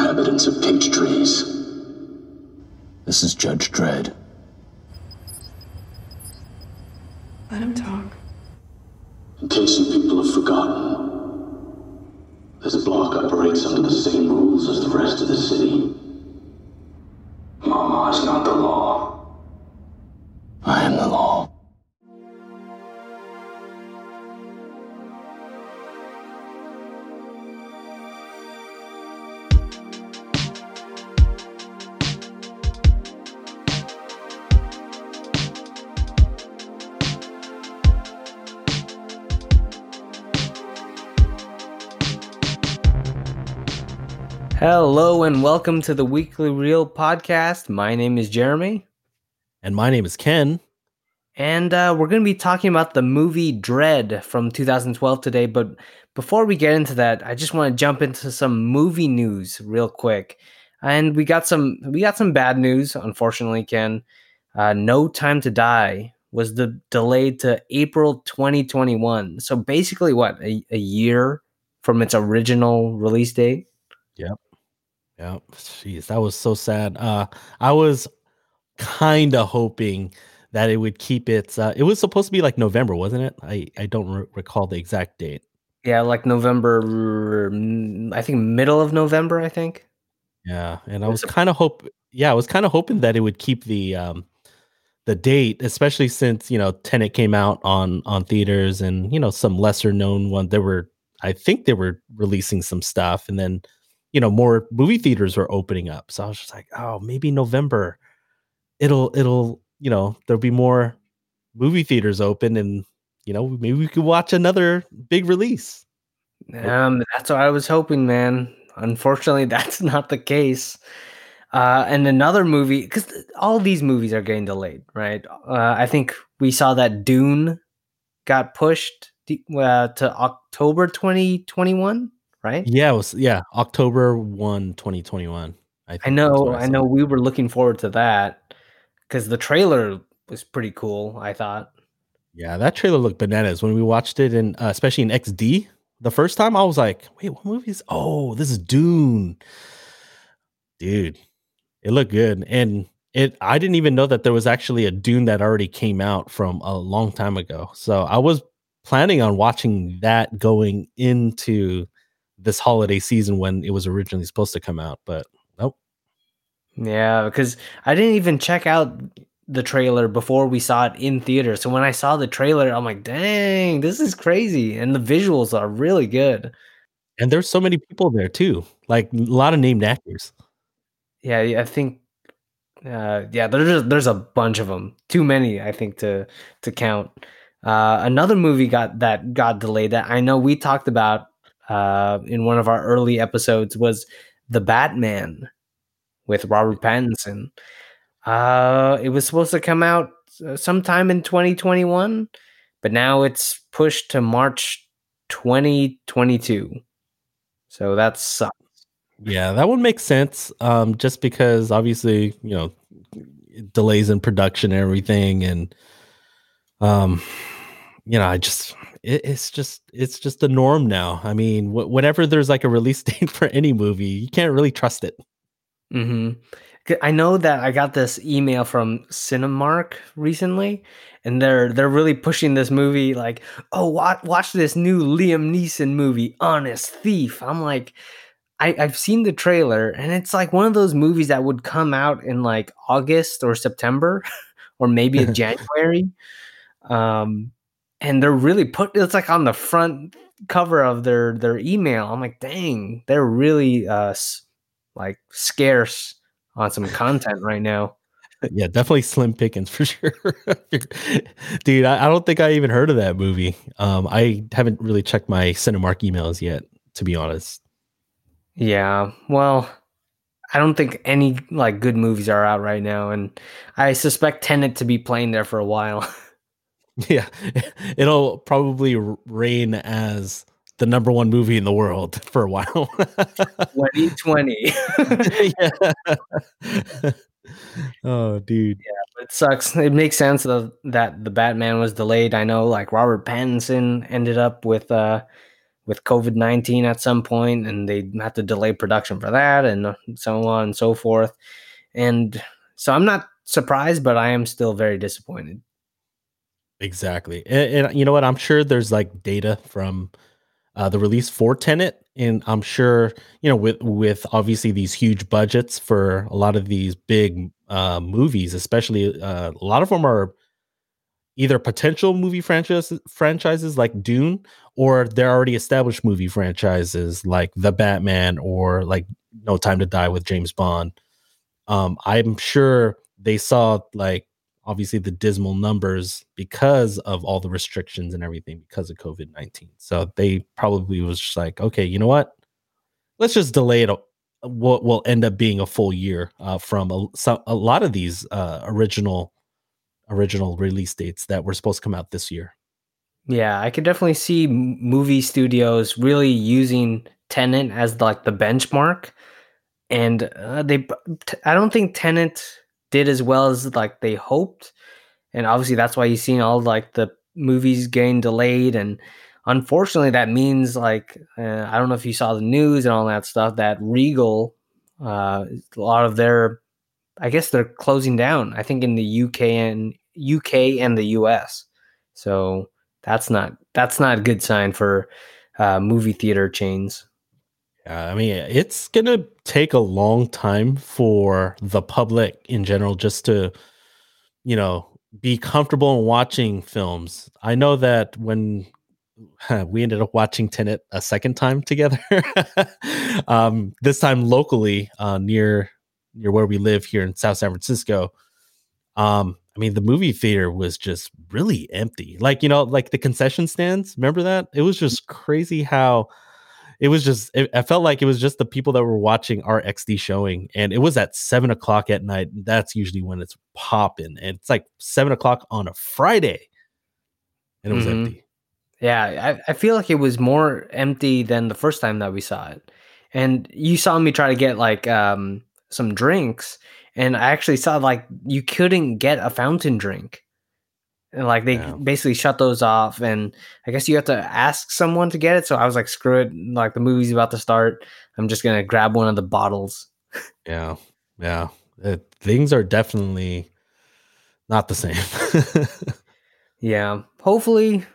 inhabitants of Peach Trees. This is Judge Dredd. Hello and welcome to the Weekly Reel podcast. My name is Jeremy, And my name is Ken. and uh, we're going to be talking about the movie Dredd from 2012 today. But before we get into that, I just want to jump into some movie news real quick. And we got some we got some bad news, unfortunately. Ken, uh, No Time to Die was the delayed to April 2021. So basically, what a, a year from its original release date. Yeah, jeez, that was so sad. Uh, I was kind of hoping that it would keep its. Uh, it was supposed to be like November, wasn't it? I I don't re- recall the exact date. Yeah, like November, mm, I think middle of November, I think. Yeah, and I was was kind of hope. Yeah, I was kind of hoping that it would keep the um the date, especially since you know Tenet came out on on theaters, and you know some lesser known one. There were, I think, they were releasing some stuff, and then you know more movie theaters were opening up. So I was just like, oh, maybe November, it'll it'll you know there'll be more movie theaters open, and you know maybe we could watch another big release. Um, that's what I was hoping, man. Unfortunately, that's not the case. Uh, and another movie, because all these movies are getting delayed, right? Uh, I think we saw that Dune got pushed uh, to October 2021, right? Yeah, it was yeah October 1, 2021. I, think I know, what I know. We were looking forward to that because the trailer was pretty cool. I thought. Yeah, that trailer looked bananas when we watched it, and uh, especially in XD the first time. I was like, "Wait, what movie is? Oh, this is Dune, dude. It looked good, and it. I didn't even know that there was actually a Dune that already came out from a long time ago. So I was planning on watching that going into this holiday season when it was originally supposed to come out, but nope. Yeah, because I didn't even check out the trailer before we saw it in theater. So when I saw the trailer, I'm like, dang, this is crazy. And the visuals are really good. And there's so many people there too, like a lot of named actors. Yeah, I think uh yeah, there's there's a bunch of them. Too many, I think, to to count. Uh another movie got that got delayed that I know we talked about uh in one of our early episodes was The Batman with Robert Pattinson. Uh it was supposed to come out uh, sometime in 2021, but now it's pushed to March 2022. So that sucks. Yeah, that would make sense. Um, just because obviously, you know, delays in production and everything, and um, you know, I just it, it's just it's just the norm now. I mean, wh- whenever there's like a release date for any movie, you can't really trust it. hmm I know that I got this email from Cinemark recently, and they're they're really pushing this movie. Like, oh, watch watch this new Liam Neeson movie, Honest Thief. I'm like, I, I've seen the trailer, and it's like one of those movies that would come out in like August or September, or maybe in January. Um, and they're really put. It's like on the front cover of their their email. I'm like, dang, they're really uh like scarce on some content right now. yeah, definitely slim pickings for sure, dude. I, I don't think I even heard of that movie. Um, I haven't really checked my Cinemark emails yet, to be honest. Yeah, well, I don't think any like good movies are out right now, and I suspect Tenet to be playing there for a while. Yeah, it'll probably reign as the number one movie in the world for a while. 2020. yeah. oh, dude. Yeah, it sucks. It makes sense that that the Batman was delayed. I know, like Robert Pattinson ended up with uh with COVID 19 at some point, and they have to delay production for that, and so on and so forth. And so I'm not surprised, but I am still very disappointed. Exactly. And, and you know what? I'm sure there's like data from uh, the release for Tenet, and I'm sure you know with with obviously these huge budgets for a lot of these big uh, movies, especially uh, a lot of them are either potential movie franchises franchises like Dune, or they're already established movie franchises like The Batman or like No Time to Die with James Bond. Um, I'm sure they saw like obviously the dismal numbers because of all the restrictions and everything because of COVID 19. So they probably was just like, okay, you know what? Let's just delay it. What will end up being a full year uh, from a, some, a lot of these uh, original original release dates that were supposed to come out this year. Yeah, I could definitely see movie studios really using Tenet as like the benchmark, and uh, they. I don't think Tenet did as well as like they hoped, and obviously that's why you've seen all like the movies getting delayed, and unfortunately that means like uh, I don't know if you saw the news and all that stuff that Regal, uh, a lot of their, I guess they're closing down. I think in the UK and UK and the US, so that's not that's not a good sign for uh, movie theater chains. I mean, it's going to take a long time for the public in general just to, you know, be comfortable in watching films. I know that when we ended up watching Tenet a second time together, um, this time locally uh, near near where we live here in South San Francisco. Um, I mean, the movie theater was just really empty. Like, you know, like the concession stands. Remember that? It was just crazy how it was just it, I felt like it was just the people that were watching our XD showing, and it was at seven o'clock at night. That's usually when it's popping, and it's like seven o'clock on a Friday, and it was mm-hmm. empty. Yeah, I, I feel like it was more empty than the first time that we saw it. And you saw me try to get like um, some drinks, and I actually saw like you couldn't get a fountain drink and like they yeah. basically shut those off and i guess you have to ask someone to get it so i was like screw it like the movie's about to start. I'm just gonna grab one of the bottles. Yeah yeah. It, things are definitely not the same. Yeah hopefully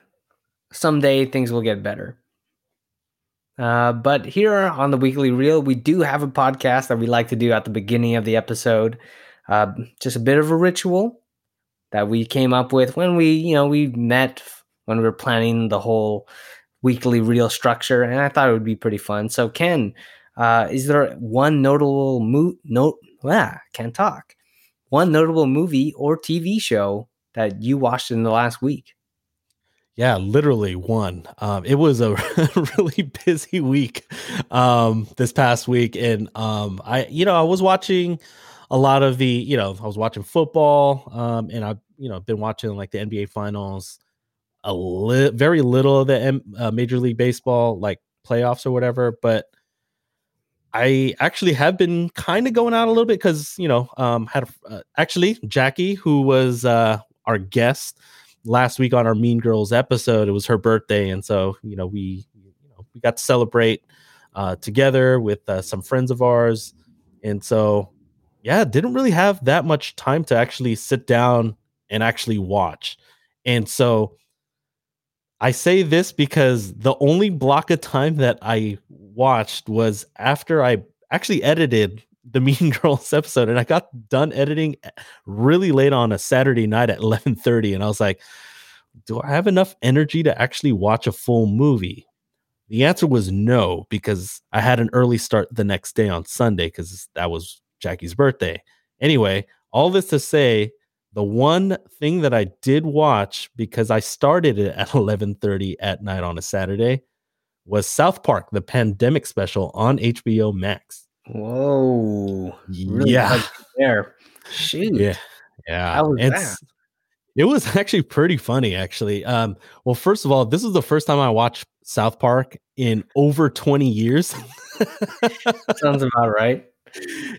someday things will get better. Uh, but here on the weekly reel we do have a podcast that we like to do at the beginning of the episode. Uh, just a bit of a ritual that we came up with when we, you know, we met when we were planning the whole weekly reel structure, and I thought it would be pretty fun. So, Ken, uh, is there one notable mo- note? Ah, can't talk. One notable movie or TV show that you watched in the last week? Yeah, literally one. Um, it was a really busy week um, this past week, and um, I, you know, I was watching a lot of the, you know, I was watching football, um, and I you know been watching like the NBA finals, a li- very little of the M- uh, Major League Baseball like playoffs or whatever, but I actually have been kind of going out a little bit because you know um, had a, uh, actually Jackie who was uh, our guest last week on our Mean Girls episode. It was her birthday, and so you know we you know we got to celebrate uh, together with uh, some friends of ours, and so yeah, didn't really have that much time to actually sit down and actually watch. And so I say this because the only block of time that I watched was after I actually edited the Mean Girls episode and I got done editing really late on a Saturday night at 11:30 and I was like do I have enough energy to actually watch a full movie? The answer was no because I had an early start the next day on Sunday cuz that was Jackie's birthday. Anyway, all this to say the one thing that I did watch because I started it at 11:30 at night on a Saturday was South Park, the pandemic special on HBO Max. Whoa. Really yeah. There. Shoot. Yeah. Yeah. How was that? It was actually pretty funny, actually. Um, well, first of all, this is the first time I watched South Park in over 20 years. Sounds about right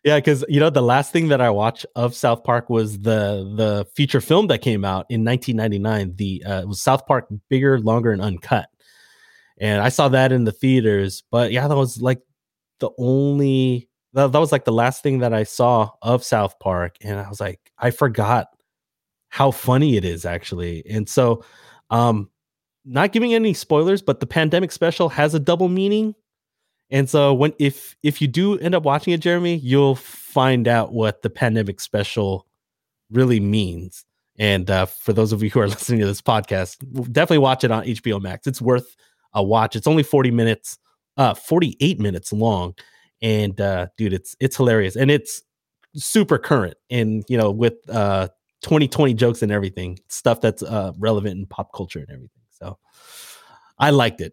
yeah, because you know the last thing that I watched of South Park was the the feature film that came out in 1999. The uh, it was South Park Bigger, Longer, and Uncut. and I saw that in the theaters. But yeah, that was like the only that, that was like the last thing that I saw of South Park, and I was like, I forgot how funny it is actually. And so, um, not giving any spoilers, but the pandemic special has a double meaning. And so when if if you do end up watching it, Jeremy, you'll find out what the pandemic special really means. And uh, for those of you who are listening to this podcast, definitely watch it on HBO Max. It's worth a watch. It's only 40 minutes, uh, 48 minutes long. And uh, dude, it's it's hilarious and it's super current and you know, with uh 2020 jokes and everything, stuff that's uh relevant in pop culture and everything. So I liked it.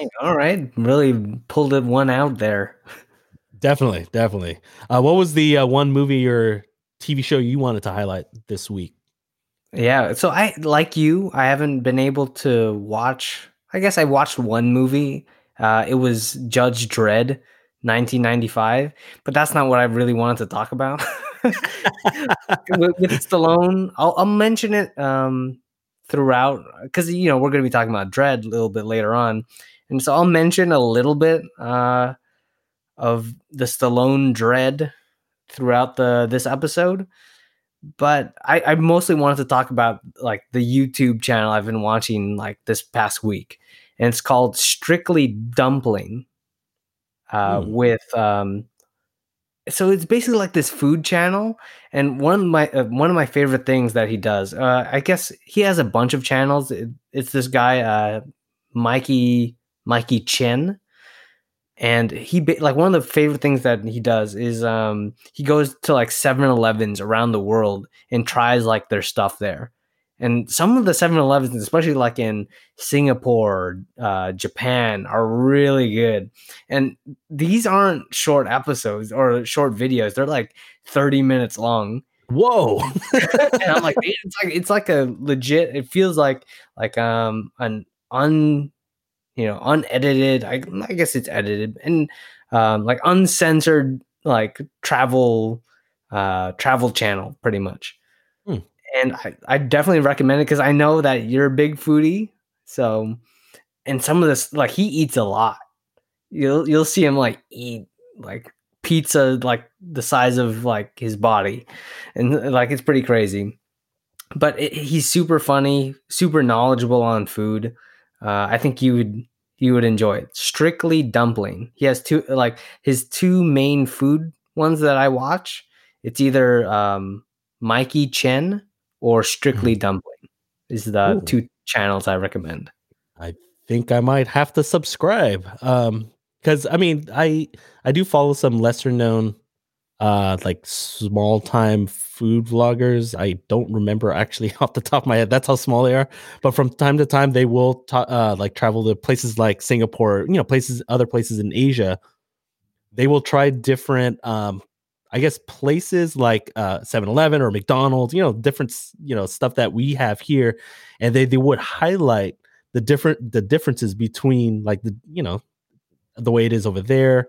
All right, really pulled it one out there. Definitely, definitely. Uh, what was the uh, one movie or TV show you wanted to highlight this week? Yeah, so I like you. I haven't been able to watch. I guess I watched one movie. Uh, it was Judge Dredd, 1995, but that's not what I really wanted to talk about. with, with Stallone, I'll, I'll mention it um, throughout because you know we're going to be talking about Dredd a little bit later on, and so I'll mention a little bit uh, of the Stallone Dredd throughout the this episode. But I, I mostly wanted to talk about like the YouTube channel I've been watching like this past week, and it's called Strictly Dumpling, uh, Hmm. with um, so it's basically like this food channel and one of my uh, one of my favorite things that he does uh, i guess he has a bunch of channels. It- it's this guy uh, mikey mikey chen. And he like one of the favorite things that he does is um he goes to like 7-elevens around the world and tries like their stuff there and some of the 7-elevens especially like in singapore uh, japan are really good and these aren't short episodes or short videos they're like 30 minutes long Whoa. and i'm like it's like it's like a legit it feels like like um an un you know unedited i, I guess it's edited and um like uncensored like travel uh travel channel pretty much. And i i definitely recommend it because i know that you're a big foodie so and some of this like he eats a lot. You'll you'll see him like eat like pizza like the size of like his body and like it's pretty crazy. But it, he's super funny super knowledgeable on food. Uh, i think you would you would enjoy it. Strictly dumpling. He has two like his two main food ones that i watch it's either um mikey chen or strictly dumpling is the Ooh. two channels i recommend I think I might have to subscribe. Um, because I mean, I I do follow some lesser known, uh, like small time food vloggers. I don't remember actually off the top of my head. That's how small they are. But from time to time, they will ta- uh like travel to places like Singapore, you know, places other places in Asia. They will try different um I guess places like uh 7-Eleven or McDonald's, you know, different you know stuff that we have here, and they they would highlight the different the differences between like the you know the way it is over there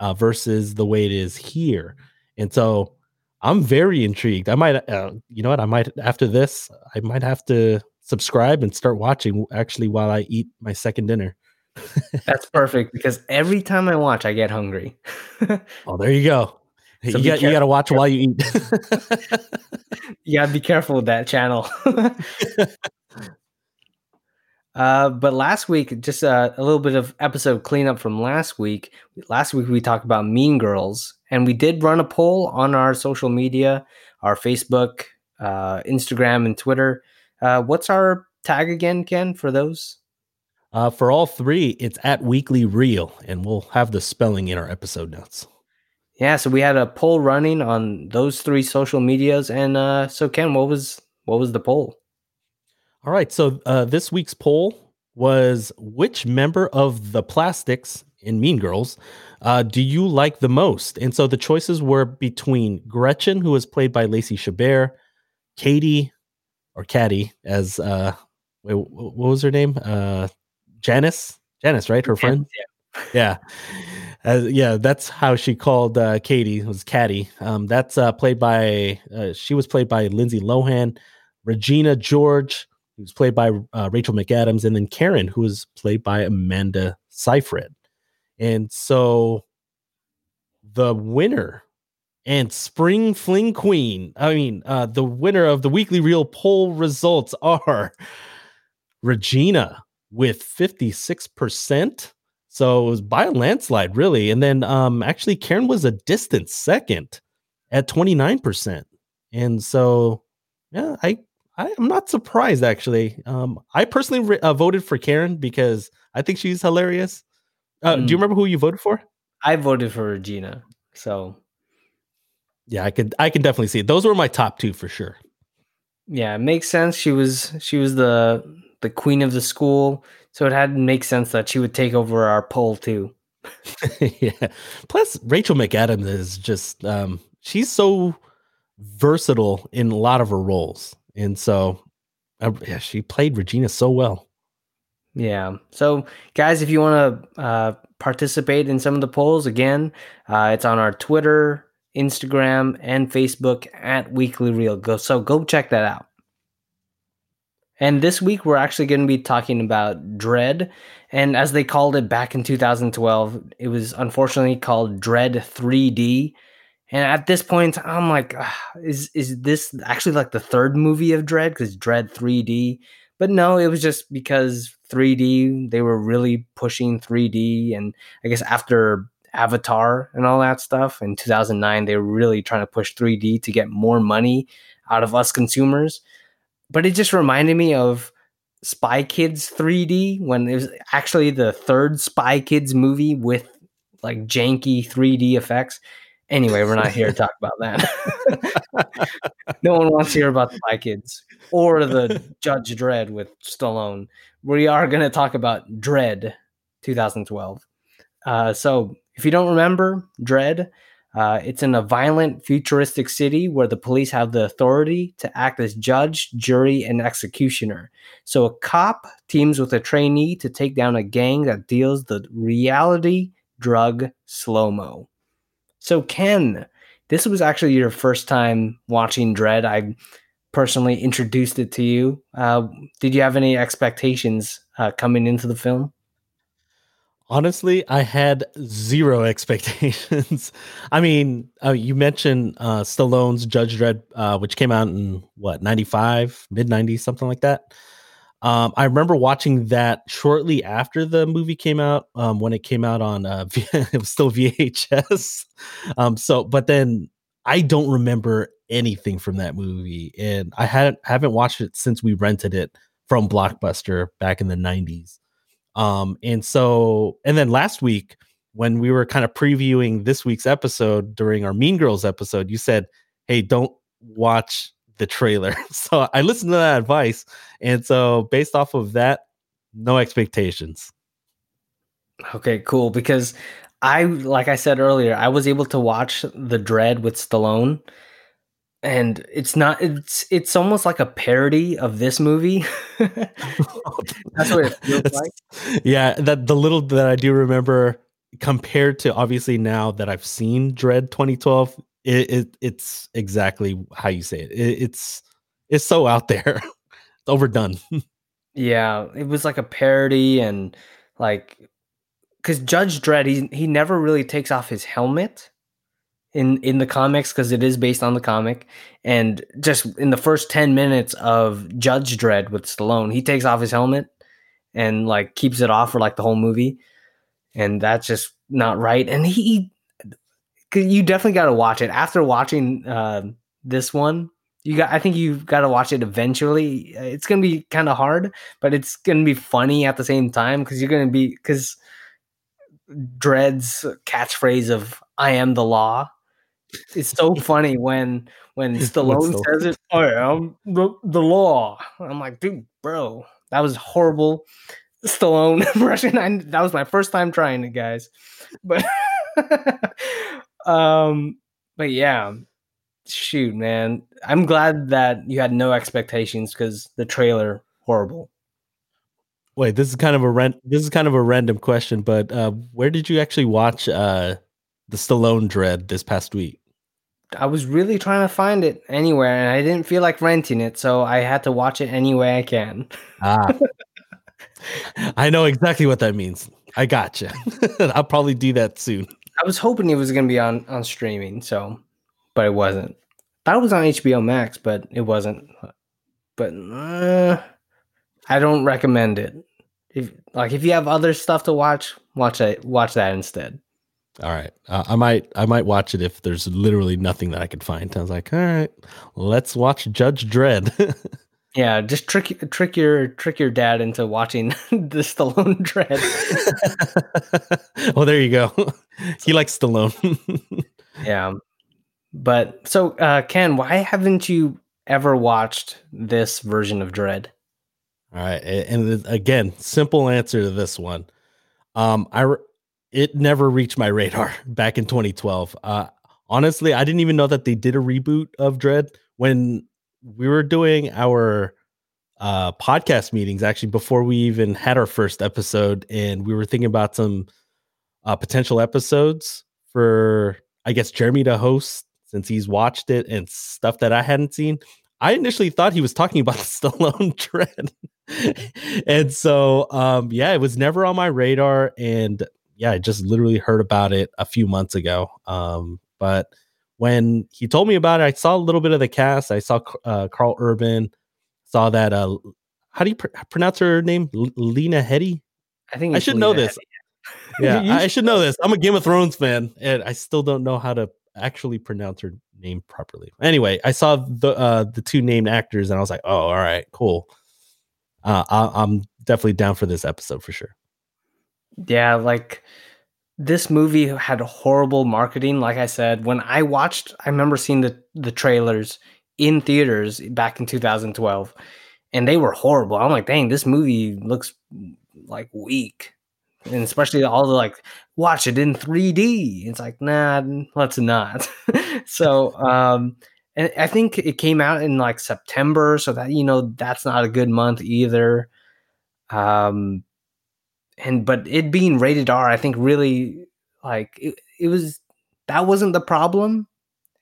uh, versus the way it is here. And so i'm very intrigued. I might uh, you know what? I might after this i might have to subscribe and start watching actually while i eat my second dinner. That's perfect because every time I watch, I get hungry. oh there you go you got you got to watch while you eat you gotta be careful with that channel. uh, but last week, just uh, a little bit of episode cleanup from last week. Last week we talked about Mean Girls, and we did run a poll on our social media, our Facebook, uh, Instagram, and Twitter. Uh, what's our tag again, Ken? For those? uh, for all three it's at weekly reel and we'll have the spelling in our episode notes Yeah, so we had a poll running on those three social medias, and uh, so Ken, what was what was the poll? All right. So uh, this week's poll was which member of the plastics in Mean Girls uh, do you like the most? And so the choices were between Gretchen, who was played by Lacey Chabert, Katie, or Caddy, as uh, wait, what was her name? Uh, Janis. Janis, right? Her friend. Yeah. Yeah, that's how she called uh, Katie was Caddy. Um, that's uh, played by uh, she was played by Lindsay Lohan, Regina George, who was played by uh, Rachel McAdams, and then Karen, who was played by Amanda Seyfried. And so the winner and Spring Fling Queen, I mean, uh, the winner of the weekly reel poll results are Regina with 56%. So it was by a landslide, really. And then um, actually, Karen was a distant second at 29%. And so, yeah, I, I am not surprised actually. Um, I personally re- uh, voted for Karen because I think she's hilarious. Uh, mm. Do you remember who you voted for? I voted for Regina. So, yeah, I could I can definitely see it. Those were my top two for sure. Yeah, it makes sense. She was she was the the queen of the school, so it had to make sense that she would take over our poll too. yeah. Plus, Rachel McAdams is just um, she's so versatile in a lot of her roles, and so uh, yeah, she played Regina so well. Yeah. So, guys, if you want to uh, participate in some of the polls, again, uh, it's on our Twitter, Instagram, and Facebook at Weekly Reel. Go so go check that out. And this week we're actually going to be talking about Dredd. and as they called it back in 2012, it was unfortunately called Dredd 3D. And at this point, I'm like, ah, is is this actually like the third movie of Dredd? Because Dredd 3D, but no, it was just because 3D they were really pushing 3D, and I guess after Avatar and all that stuff in 2009, they were really trying to push 3D to get more money out of us consumers. But it just reminded me of Spy Kids 3D when it was actually the third Spy Kids movie with like janky 3D effects. Anyway, we're not here to talk about that. no one wants to hear about Spy Kids or the Judge Dredd with Stallone. We are going to talk about Dredd 2012. Uh, so, if you don't remember Dredd, uh, it's in a violent, futuristic city where the police have the authority to act as judge, jury, and executioner. So a cop teams with a trainee to take down a gang that deals the reality drug slow mo. So Ken, this was actually your first time watching Dredd. I personally introduced it to you. Uh, did you have any expectations uh, coming into the film? Honestly, I had zero expectations. I mean, uh, you mentioned uh, Stallone's Judge Dredd, uh, which came out in what ninety five, mid nineties, something like that. Um, I remember watching that shortly after the movie came out. Um, when it came out on, uh, it was still VHS. um, so, but then I don't remember anything from that movie, and I hadn't haven't watched it since we rented it from Blockbuster back in the nineties. Um, and so, and then last week when we were kind of previewing this week's episode during our Mean Girls episode, you said, "Hey, don't watch the trailer." so I listened to that advice, and so based off of that, no expectations. Okay, cool. Because I, like I said earlier, I was able to watch the Dredd with Stallone, and it's not it's it's almost like a parody of this movie. That's what it feels like. Yeah that the little that i do remember compared to obviously now that i've seen dredd 2012 it, it it's exactly how you say it. it it's it's so out there. It's overdone. Yeah it was like a parody and like because judge dredd he, he never really takes off his helmet in in the comics because it is based on the comic and just in the first 10 minutes of judge dredd with stallone he takes off his helmet and like keeps it off for like the whole movie and that's just not right and he you definitely got to watch it. After watching uh, this one you got i think you've got to watch it eventually. It's gonna be kind of hard but it's gonna be funny at the same time because you're gonna be because dredd's catchphrase of i am the law it's so funny when when Stallone so says it. I am the, the law. I'm like, dude, bro, that was horrible. Stallone Russian. I, that was my first time trying it, guys. But um, but yeah, shoot, man. I'm glad that you had no expectations because the trailer horrible. Wait, this is kind of a rent. This is kind of a random question, but uh, where did you actually watch uh, the Stallone Dredd this past week? I was really trying to find it anywhere, and I didn't feel like renting it, so I had to watch it any way I can. Ah, I know exactly what that means. I gotcha. I'll probably do that soon. I was hoping it was going to be on on streaming, so but it wasn't. Thought it was on HBO Max, but it wasn't. But uh, I don't recommend it. If like if you have other stuff to watch, watch that. Watch that instead. All right, uh, I might I might watch it if there's literally nothing that I could find. I was like, all right, let's watch Judge Dredd. Yeah, just trick trick your trick your dad into watching the Stallone Dredd. well, there you go. he likes Stallone. yeah, but so uh, Ken, why haven't you ever watched this version of Dredd? All right, and again, simple answer to this one. Um, I it never reached my radar back in 2012. Uh, honestly, I didn't even know that they did a reboot of Dredd when we were doing our uh, podcast meetings actually before we even had our first episode, and we were thinking about some uh, potential episodes for, I guess, Jeremy to host since he's watched it and stuff that I hadn't seen. I initially thought he was talking about the Stallone Dredd. and so, um, yeah, it was never on my radar. And yeah, I just literally heard about it a few months ago. Um, but when he told me about it, I saw a little bit of the cast. I saw uh, Karl Urban, saw that. Uh, how do you pr- pronounce her name? L- Lena Headey. I think I should Lena know this. Yeah, I should know this. I'm a Game of Thrones fan, and I still don't know how to actually pronounce her name properly. Anyway, I saw the uh, the two named actors, and I was like, oh, all right, cool. Uh, I- I'm definitely down for this episode for sure. Yeah, like this movie had horrible marketing. Like I said, when I watched, I remember seeing the the trailers in theaters back in 2012, and they were horrible. I'm like, dang, this movie looks like weak, and especially all the like, watch it in 3D. It's like, nah, let's not. so, um, and I think it came out in like September, so that you know that's not a good month either. Um, and but it being rated R, I think really like it, it was that wasn't the problem.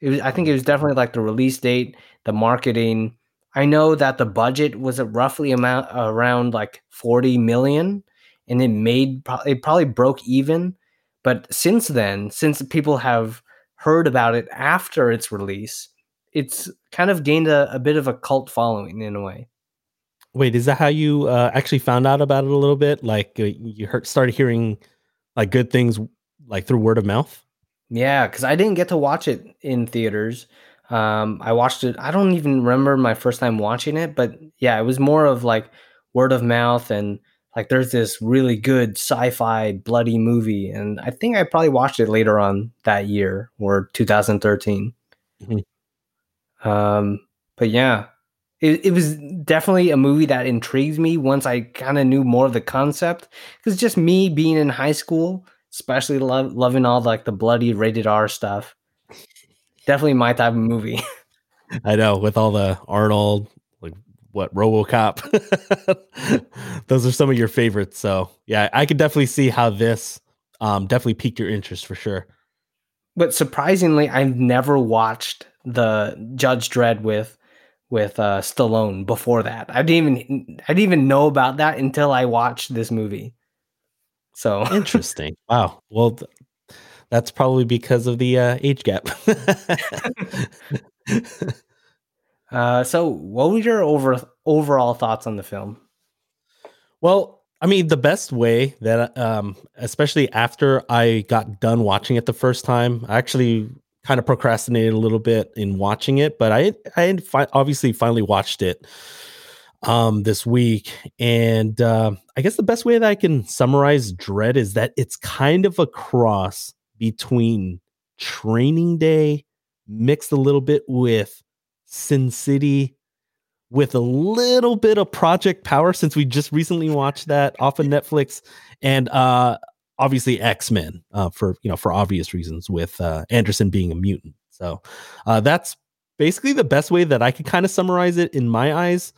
It was I think it was definitely like the release date, the marketing. I know that the budget was a roughly amount around like 40 million and it made it probably broke even. But since then, since people have heard about it after its release, it's kind of gained a, a bit of a cult following in a way. Wait, is that how you uh, actually found out about it a little bit? Like uh, you heard, started hearing like good things like through word of mouth? Yeah, because I didn't get to watch it in theaters. Um, I watched it. I don't even remember my first time watching it, but yeah, it was more of like word of mouth and like there's this really good sci-fi bloody movie, and I think I probably watched it later on that year or 2013. Mhm. Um, but yeah, it, it was definitely a movie that intrigued me once I kind of knew more of the concept. Because just me being in high school, especially love, loving all like the bloody rated R stuff, definitely my type of movie. I know with all the Arnold, like what RoboCop. Those are some of your favorites. So yeah, I could definitely see how this um definitely piqued your interest for sure. but surprisingly, I've never watched the Judge Dredd with with uh, Stallone before that. I didn't even I didn't even know about that until I watched this movie. So Interesting. wow. Well, th- that's probably because of the uh, age gap. uh, so what were your over overall thoughts on the film? Well, I mean, the best way that, um, especially after I got done watching it the first time, I actually kind of procrastinated a little bit in watching it, but I, I fi- obviously finally watched it um this week and uh, i guess the best way that i can summarize dredd is that it's kind of a cross between training day mixed a little bit with sin city with a little bit of project power since we just recently watched that off of netflix and uh obviously x-men uh for you know for obvious reasons with uh anderson being a mutant so uh that's basically the best way that i could kind of summarize it in my eyes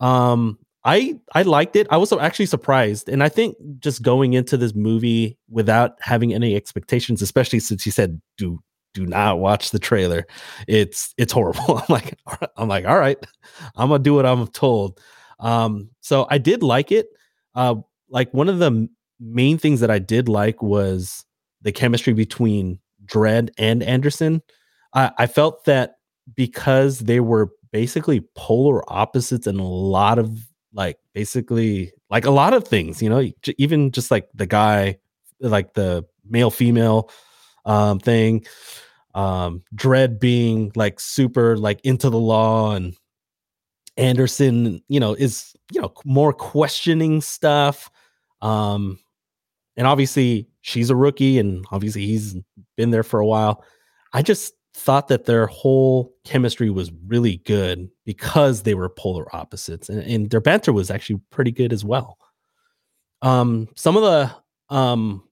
um i i liked it i was actually surprised and i think just going into this movie without having any expectations especially since you said do do not watch the trailer. It's it's horrible. I'm like I'm like all right, I'm gonna do what I'm told. Um, so I did like it. Uh, like one of the main things that I did like was the chemistry between Dredd and Anderson. I, I felt that because they were basically polar opposites in a lot of like basically like a lot of things, you know, even just like the guy, like the male female um thing, um Dredd being like super like into the law and Anderson, you know, is you know more questioning stuff. Um and obviously she's a rookie and obviously he's been there for a while. I just thought that their whole chemistry was really good because they were polar opposites and, and their banter was actually pretty good as well. Um some of the um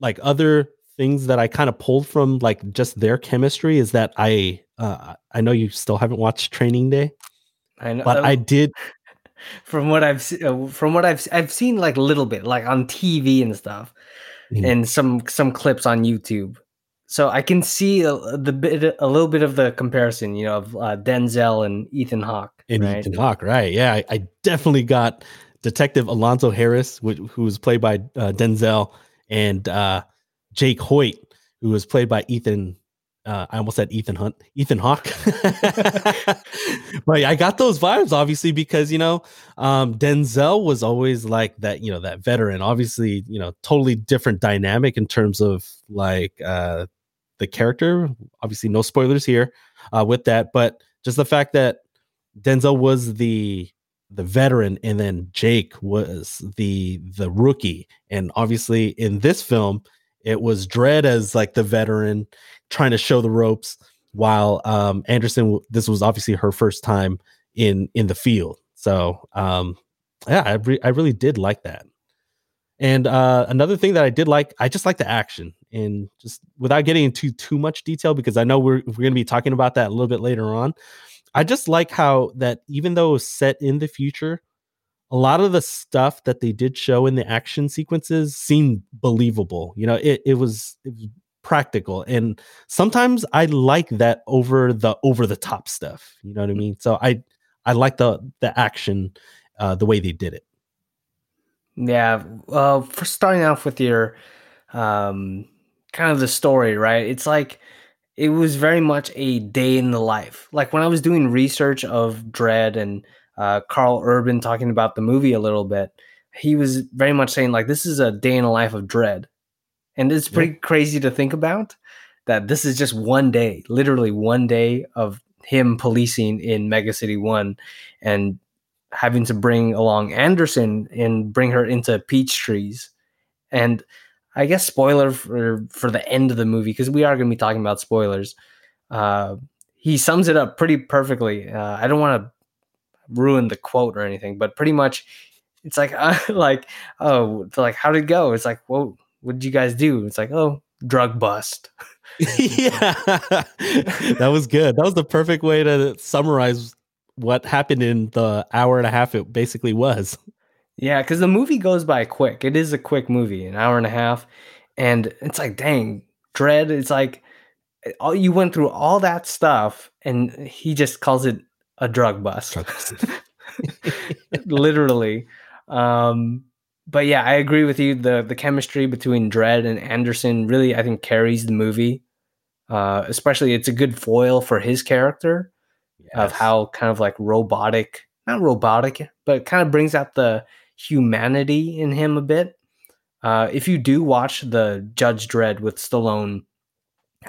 like other things that I kind of pulled from like just their chemistry is that I uh I know you still haven't watched Training Day. I know, but I did from what I've uh, from what I've I've seen like a little bit like on TV and stuff, mm-hmm. and some some clips on YouTube. So I can see a, the bit a little bit of the comparison, you know, of uh, Denzel and Ethan Hawke. And right? Ethan Hawke, right? Yeah, I, I, definitely got Detective Alonzo Harris, who, who was played by uh, Denzel, and uh, Jake Hoyt, who was played by Ethan uh, I almost said Ethan Hunt, Ethan Hawke. but I got those vibes obviously because you know um, Denzel was always like that, you know, that veteran. Obviously, you know, totally different dynamic in terms of like uh, the character. Obviously, no spoilers here uh, with that, but just the fact that Denzel was the the veteran and then Jake was the the rookie, and obviously in this film it was Dredd as like the veteran trying to show the ropes while um, Anderson this was obviously her first time in in the field. So um, yeah, I re- I really did like that. And uh, another thing that I did like, I just like the action, and just without getting into too much detail, because I know we're we're going to be talking about that a little bit later on. I just like how that even though it was set in the future, a lot of the stuff that they did show in the action sequences seemed believable. You know, it it was, it was practical and sometimes i like that over the over the top stuff you know what i mean? So i i like the the action uh the way they did it. Yeah well for starting off with your um kind of the story right? It's like it was very much a day in the life. Like when i was doing research of Dredd and uh karl urban talking about the movie a little bit he was very much saying like this is a day in the life of Dredd and it's pretty yeah. crazy to think about that this is just one day, literally one day of him policing in Mega City 1 and having to bring along Anderson and bring her into peach trees. And I guess spoiler for for the end of the movie because we are going to be talking about spoilers. Uh, he sums it up pretty perfectly. Uh, I don't want to ruin the quote or anything, but pretty much it's like uh, like oh like how did it go? It's like whoa what did you guys do? It's like, oh, drug bust. yeah, that was good. That was the perfect way to summarize what happened in the hour and a half it basically was. Yeah, because the movie goes by quick. It is a quick movie, an hour and a half, and it's like, dang, dredd. It's like all you went through all that stuff, and he just calls it a drug bust, literally. Um, but yeah, I agree with you. the The chemistry between Dredd and Anderson really, I think, carries the movie. Uh, especially, it's a good foil for his character yes. of how kind of like robotic, not robotic, but kind of brings out the humanity in him a bit. Uh, if you do watch the Judge Dredd with Stallone,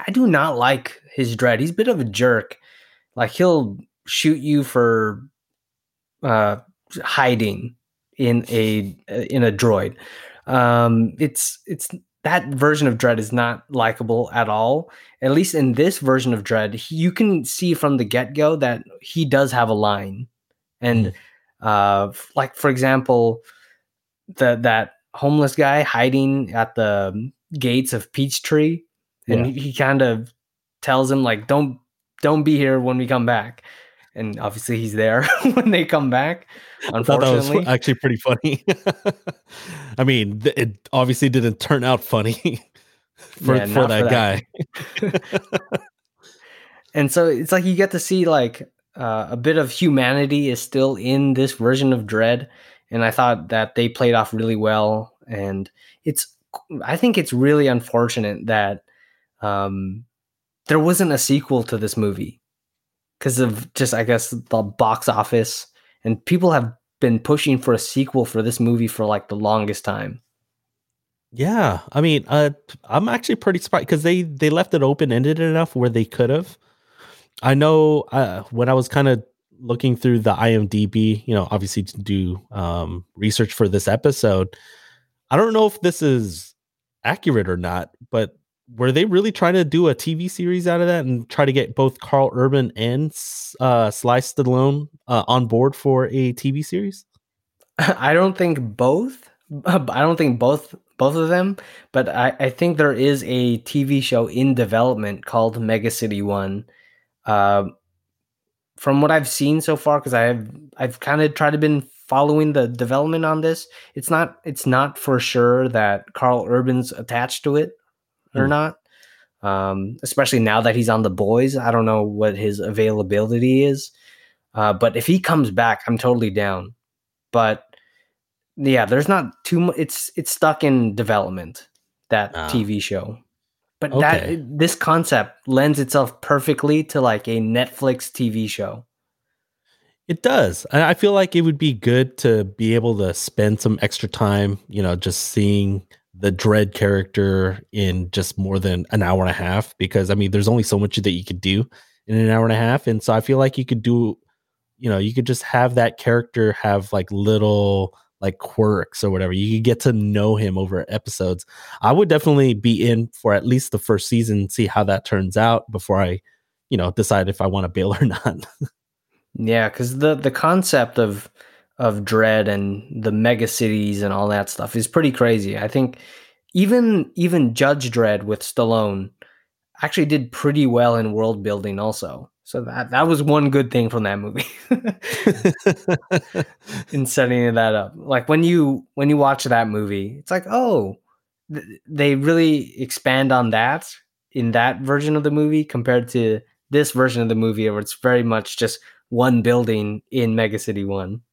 I do not like his Dredd. He's a bit of a jerk. Like he'll shoot you for uh, hiding in a in a droid. Um, it's it's that version of Dredd is not likable at all. At least in this version of Dredd, you can see from the get go that he does have a line, and mm. uh, like for example, the that homeless guy hiding at the gates of Peachtree, and yeah. he, he kind of tells him like, "Don't don't be here when we come back." And obviously he's there when they come back. Unfortunately, that was actually pretty funny. I mean, it obviously didn't turn out funny. for, Yeah, for that for guy. and so it's like you get to see like uh, a bit of humanity is still in this version of Dredd, and I thought that they played off really well. And it's, I think it's really unfortunate that um, there wasn't a sequel to this movie because of just, I guess, the box office, and people have been pushing for a sequel for this movie for like the longest time. Yeah, I mean, uh, I'm actually pretty surprised because they they left it open ended enough where they could have. I know uh, when I was kind of looking through the IMDb, you know, obviously to do um, research for this episode. I don't know if this is accurate or not, but were they really trying to do a TV series out of that and try to get both Karl Urban and uh, Sly Stallone uh, on board for a TV series? I don't think both. I don't think both both of them, but I, I think there is a TV show in development called Mega City One. Uh, from what I've seen so far, because I have I've kind of tried to been following the development on this. It's not it's not for sure that Karl Urban's attached to it or Hmm. not. Um, especially now that he's on the boys, I don't know what his availability is. Uh, but if he comes back, I'm totally down. But yeah, there's not too much. It's it's stuck in development that Ah. TV show. But Okay. that this concept lends itself perfectly to like a Netflix TV show. It does. And I feel like it would be good to be able to spend some extra time, you know, just seeing the Dredd character in just more than an hour and a half because I mean, there's only so much that you could do in an hour and a half. And so I feel like you could do, you know, you could just have that character have like little like quirks or whatever. You could get to know him over episodes. I would definitely be in for at least the first season, see how that turns out before I, you know, decide if I want to bail or not. Yeah, because the the concept of of Dredd and the mega cities and all that stuff is pretty crazy. I think even even Judge Dredd with Stallone actually did pretty well in world building also. So that that was one good thing from that movie. in setting that up. Like when you when you watch that movie, it's like, oh, th- they really expand on that in that version of the movie compared to this version of the movie where it's very much just one building in Mega City 1.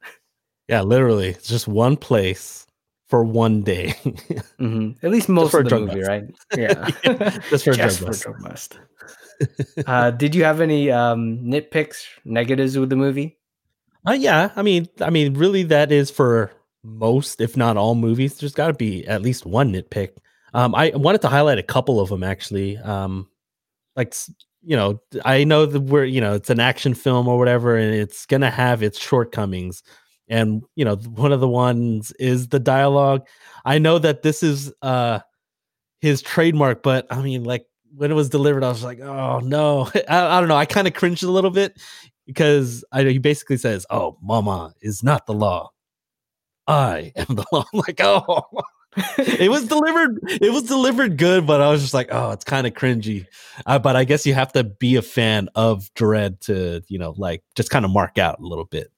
Yeah, literally. It's just one place for one day. hmm At least most for of the movie, bust. right? Yeah. Just for a Just drug bust. drug bust. uh, did you have any um, nitpicks, negatives with the movie? Uh, yeah, I mean, I mean, really, that is for most, if not all, movies. There's got to be at least one nitpick. Um, I wanted to highlight a couple of them actually. Um, like you know, I know that we're you know it's an action film or whatever, and it's gonna have its shortcomings. And you know, one of the ones is the dialogue. I know that this is uh his trademark, but I mean, like when it was delivered, I was like, oh no, I, I don't know. I kind of cringed a little bit because I know he basically says, "Oh, Mama is not the law. I am the law." I'm like, oh, it was delivered. It was delivered good, but I was just like, oh, it's kind of cringy. Uh, but I guess you have to be a fan of Dredd to, you know, like just kind of mark out a little bit.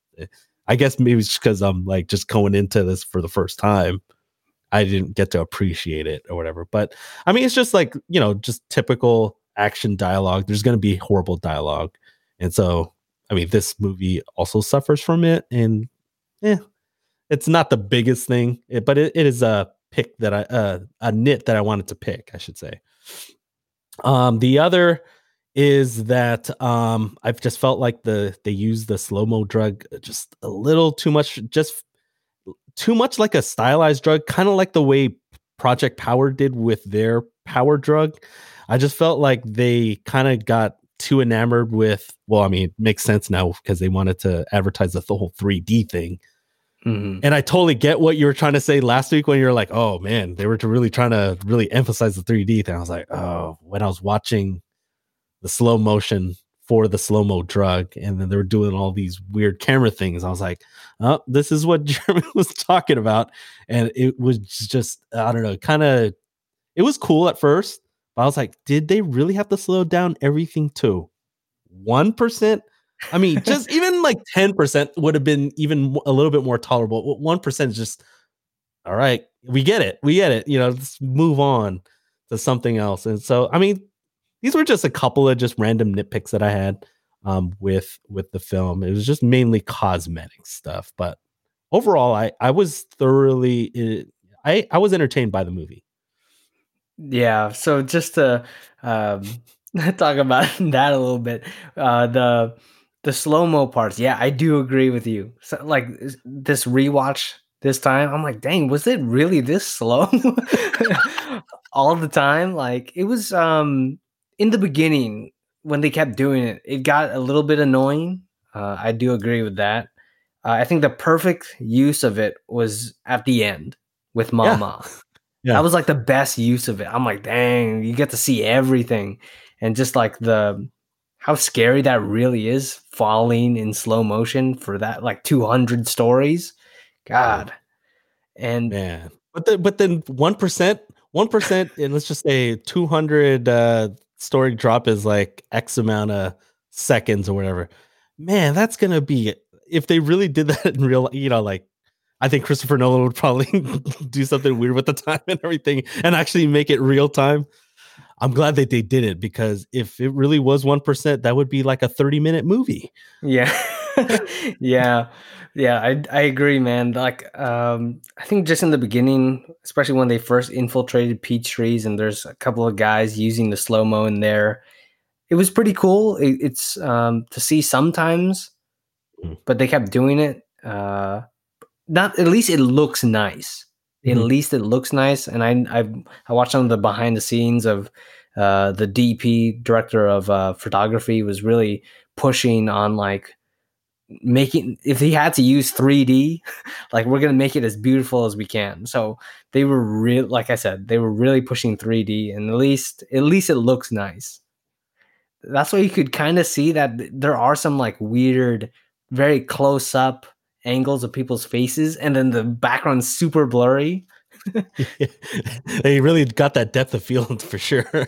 I guess maybe it's because I'm like just going into this for the first time. I didn't get to appreciate it or whatever. But I mean, it's just like, you know, just typical action dialogue. There's going to be horrible dialogue. And so, I mean, this movie also suffers from it. And yeah, it's not the biggest thing, but it, it is a pick that I, uh, a nit that I wanted to pick, I should say. Um, the other is that um I've just felt like the they use the slow-mo drug just a little too much, just too much like a stylized drug, kind of like the way Project Power did with their power drug. I just felt like they kind of got too enamored with, well, I mean, it makes sense now because they wanted to advertise the whole 3D thing. Mhm. And I totally get what you were trying to say last week when you were like, oh man, they were to really trying to really emphasize the 3D thing. I was like, oh, when I was watching the slow motion for the slow mo drug, and then they were doing all these weird camera things, I was like, oh, this is what Jeremy was talking about. And it was just, I don't know, kind of, it was cool at first, but I was like, did they really have to slow down everything to 1%? I mean, just even like 10% would have been even a little bit more tolerable. 1% is just, all right, we get it. We get it. You know, let's move on. to something else. And so, I mean, these were just a couple of just random nitpicks that I had um, with with the film. It was just mainly cosmetic stuff, but overall, I I was thoroughly eh, I I was entertained by the movie. Yeah. So just to um, talk about that a little bit, uh, the the slow mo parts. Yeah, I do agree with you. So, like this rewatch this time, I'm like, dang, was it really this slow all the time? Like it was um in the beginning when they kept doing it, it got a little bit annoying. Uh, I do agree with that. Uh, I think the perfect use of it was at the end with Mama. Yeah. yeah. That was like the best use of it. I'm like, dang, you get to see everything. And just like the how scary that really is falling in slow motion for that like 200 stories. God. And man, but the, but then 1%, 1%, and let's just say 200 uh, story drop is like X amount of seconds or whatever. Man, that's to be if they really did that in real, you know, like I think Christopher Nolan would probably do something weird with the time and everything and actually make it real time. I'm glad that they did it because if it really was 1%, that would be like a 30 minute movie. Yeah. yeah. Yeah, I I agree, man. Like um I think just in the beginning, especially when they first infiltrated Peachtrees and there's a couple of guys using the slow-mo in there, it was pretty cool. It, it's um to see sometimes Mm. but they kept doing it. Uh, not at least it looks nice. Mm-hmm. At least it looks nice. And I I I watched some of the behind the scenes of uh, the DP director of uh, photography was really pushing on like making if he had to use 3D, like we're gonna make it as beautiful as we can. So they were real, like I said, they were really pushing 3D, and at least at least it looks nice. That's why you could kind of see that there are some like weird very close up angles of people's faces, and then the background's super blurry. they really got that depth of field for sure.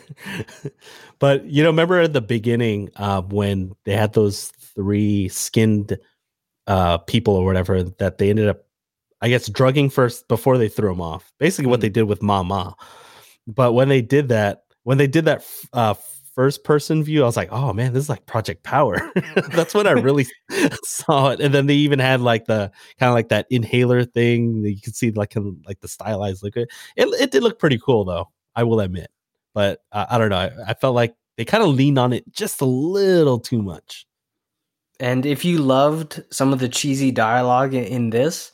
but you know, remember at the beginning uh, when they had those three skinned uh, people or whatever that they ended up, I guess, drugging first before they threw them off. Basically, what mm. they did with Mama. But when they did that, when they did that uh, first person view, I was like, oh man, this is like Project Power. That's when I really saw it. And then they even had like the kind of like that inhaler thing. You could see like in, like the stylized look. It, it did look pretty cool though. I will admit, but uh, I don't know. I, I felt like they kind of leaned on it just a little too much. And if you loved some of the cheesy dialogue in, this,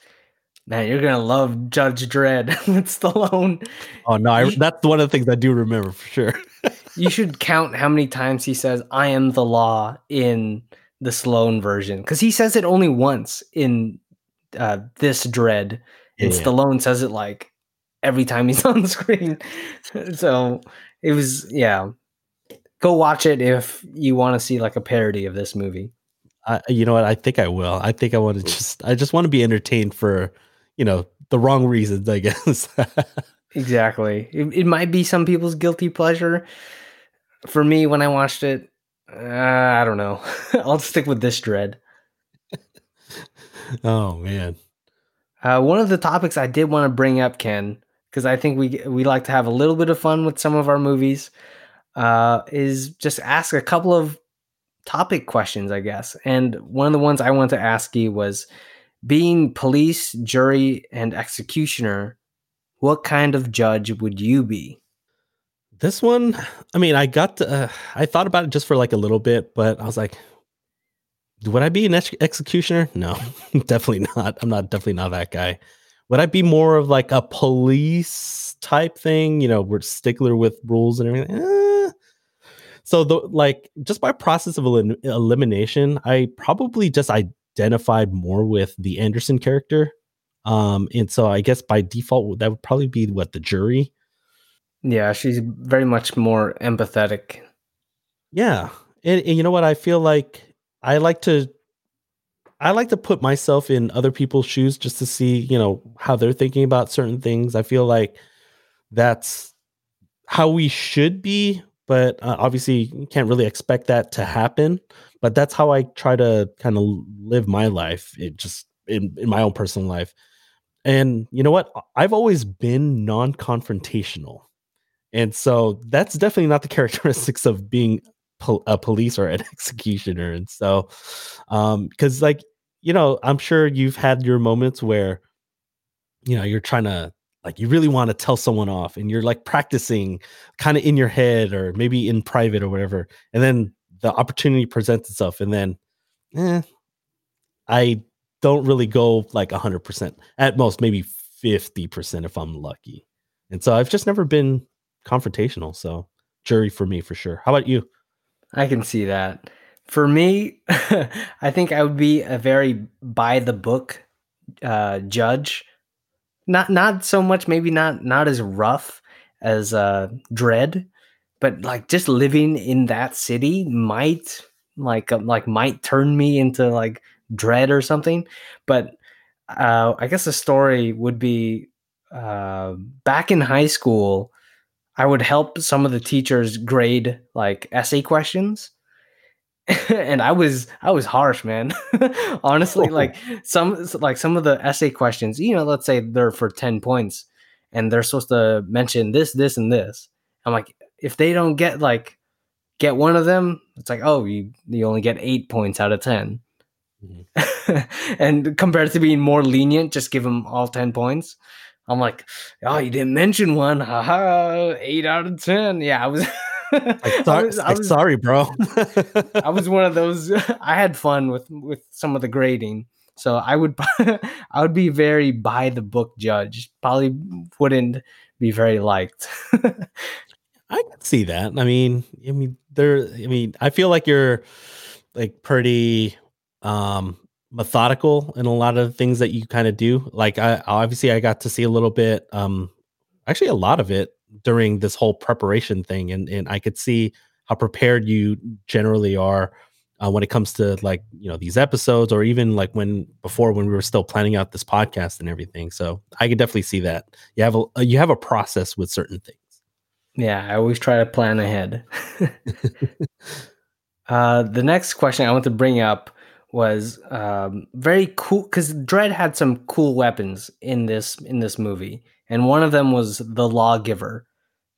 man, you're gonna love Judge Dredd with Stallone. Oh no, I, that's one of the things I do remember for sure you should count how many times he says "I am the law" in the Stallone version because he says it only once in uh, this Dredd, and yeah. Stallone says it like every time he's on the screen. so it was yeah. Go watch it if you want to see like a parody of this movie. I, you know what? I think I will. I think I want to just. I just want to be entertained for, you know, the wrong reasons. I guess. exactly. It, it might be some people's guilty pleasure, for me when I watched it, uh, I don't know. I'll stick with this Dredd. oh man. Uh, one of the topics I did want to bring up, Ken, because I think we we like to have a little bit of fun with some of our movies, uh, is just ask a couple of topic questions, I guess. And one of the ones I wanted to ask you was, being police, jury, and executioner, what kind of judge would you be? This one, I mean, I got to, uh, I thought about it just for like a little bit, but I was like, would I be an ex- executioner? No, definitely not. I'm not definitely not that guy. Would I be more of like a police type thing? You know, we're stickler with rules and everything. Eh. So the like just by process of el- elimination, I probably just identified more with the Anderson character. Um, and so I guess by default that would probably be what the jury. Yeah, she's very much more empathetic. Yeah. And, and, you know what? I feel like I like to I like to put myself in other people's shoes just to see, you know, how they're thinking about certain things. I feel like that's how we should be, but uh, obviously you can't really expect that to happen. But that's how I try to kind of live my life, it just in, in my own personal life. And you know what? I've always been non confrontational. And so that's definitely not the characteristics of being pol- a police or an executioner. And so, um, because like you know, I'm sure you've had your moments where, you know, you're trying to like you really want to tell someone off, and you're like practicing kind of in your head or maybe in private or whatever, and then the opportunity presents itself, and then, eh, I don't really go like 100% at most maybe 50% if i'm lucky and so i've just never been confrontational so jury for me for sure how about you I can see that. For me, I think I would be a very by the book uh, judge. Not not so much, maybe not not as rough as uh, Dredd, but like just living in that city might like uh, like might turn me into like Dredd or something. But uh, I guess the story would be uh, back in high school. I would help some of the teachers grade like essay questions. and I was I was harsh, man. Honestly, oh. like some like some of the essay questions, you know, let's say they're for 10 points and they're supposed to mention this, this, and this. I'm like, if they don't get like get one of them, it's like, oh, you you only get eight points out of 10 mm-hmm. and compared to being more lenient, just give them all 10 points. I'm like, oh, you didn't mention one. Haha, eight out of 10. Yeah, I was. Like, I sorry, was- like, was- sorry bro I was one of those. I had fun with with some of the grading, so I would I would be very by the book judge. Probably wouldn't be very liked. I can see that. I mean, I mean, there. I mean, I feel like you're like pretty um methodical in a lot of things that you kind of do. Like, I obviously I got to see a little bit, um, actually a lot of it during this whole preparation thing, and and I could see how prepared you generally are uh, when it comes to like you know these episodes, or even like when before when we were still planning out this podcast and everything. So I could definitely see that you have a you have a process with certain things. yeah, I always try to plan ahead. uh, the next question I want to bring up was um, very cool because Dredd had some cool weapons in this in this movie, and one of them was the Lawgiver,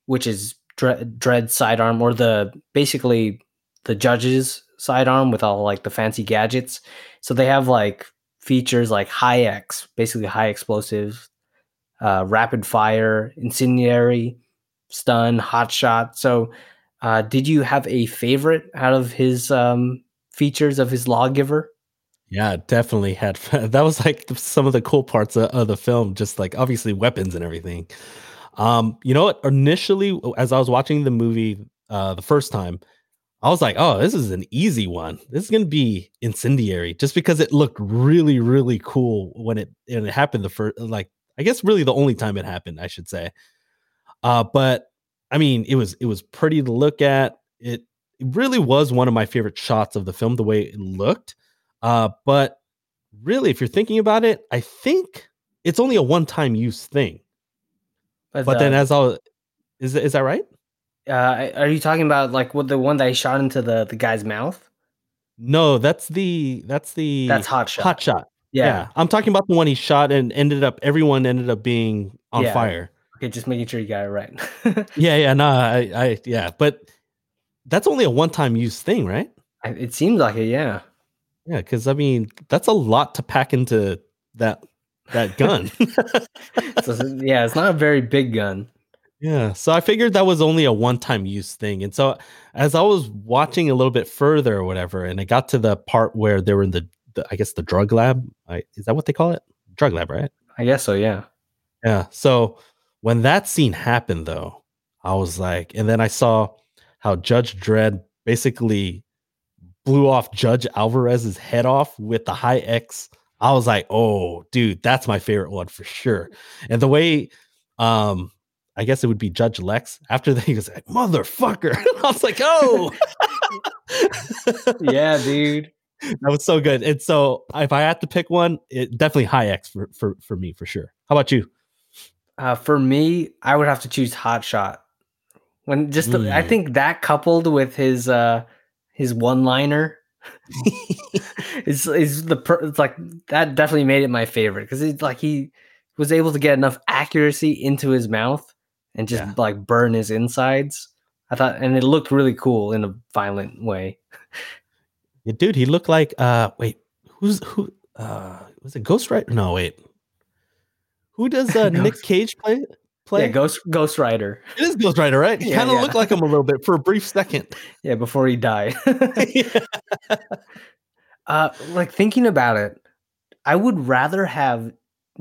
which is Dredd, Dredd's sidearm, or the basically the judge's sidearm with all like the fancy gadgets. So they have like features like high X, basically high explosives, uh, rapid fire, incendiary, stun, hot shot. So, uh, did you have a favorite out of his um, features of his lawgiver? Yeah, definitely had that was like some of the cool parts of, of the film, just like obviously weapons and everything. Um, you know what? Initially, as I was watching the movie uh the first time, I was like, oh, this is an easy one. This is gonna be incendiary, just because it looked really, really cool when it and it happened the first like I guess really the only time it happened, I should say. Uh, but I mean, it was it was pretty to look at. It, it really was one of my favorite shots of the film, the way it looked. Uh, but really, if you're thinking about it, I think it's only a one-time use thing. But then, uh, as I is is that right? uh, are you talking about like what the one that he shot into the the guy's mouth? No, that's the that's the That's hot shot. hot shot. Yeah. Yeah. I'm talking about the one he shot and ended up everyone ended up being on Yeah. fire. Okay, just making sure you got it right. Yeah, yeah, no, I, I, yeah, but that's only a one-time use thing, right? It seems like it. Yeah. Yeah, because I mean, that's a lot to pack into that that gun. So, yeah, it's not a very big gun. Yeah. So I figured that was only a one time use thing. And so as I was watching a little bit further or whatever, and I got to the part where they were in the, the I guess the drug lab. I, is that what they call it? Drug lab, right? I guess so. Yeah. Yeah. So when that scene happened though, I was like, and then I saw how Judge Dredd basically blew off Judge Alvarez's head off with the high X. I was like, oh, dude, that's my favorite one for sure. And the way um I guess it would be Judge Lex after that he was like, motherfucker. I was like, oh Yeah, dude. that was so good. And so if I had to pick one, it definitely high X for for, for me for sure. How about you? Uh, for me, I would have to choose Hot Shot. When just the, I Mm. think that coupled with his uh his one liner is is the per, it's like that definitely made it my favorite because it's like he was able to get enough accuracy into his mouth and just Yeah. like burn his insides. I thought, and it looked really cool in a violent way. Yeah, dude, he looked like uh wait, who's who uh was it Ghost Rider? No, wait. Who does uh, Nick Cage play? Play? Yeah, Ghost Ghost Rider. it is Ghost Rider, right? He Yeah, kind of yeah. looked like him a little bit for a brief second. Yeah, before he died. uh, like thinking about it, I would rather have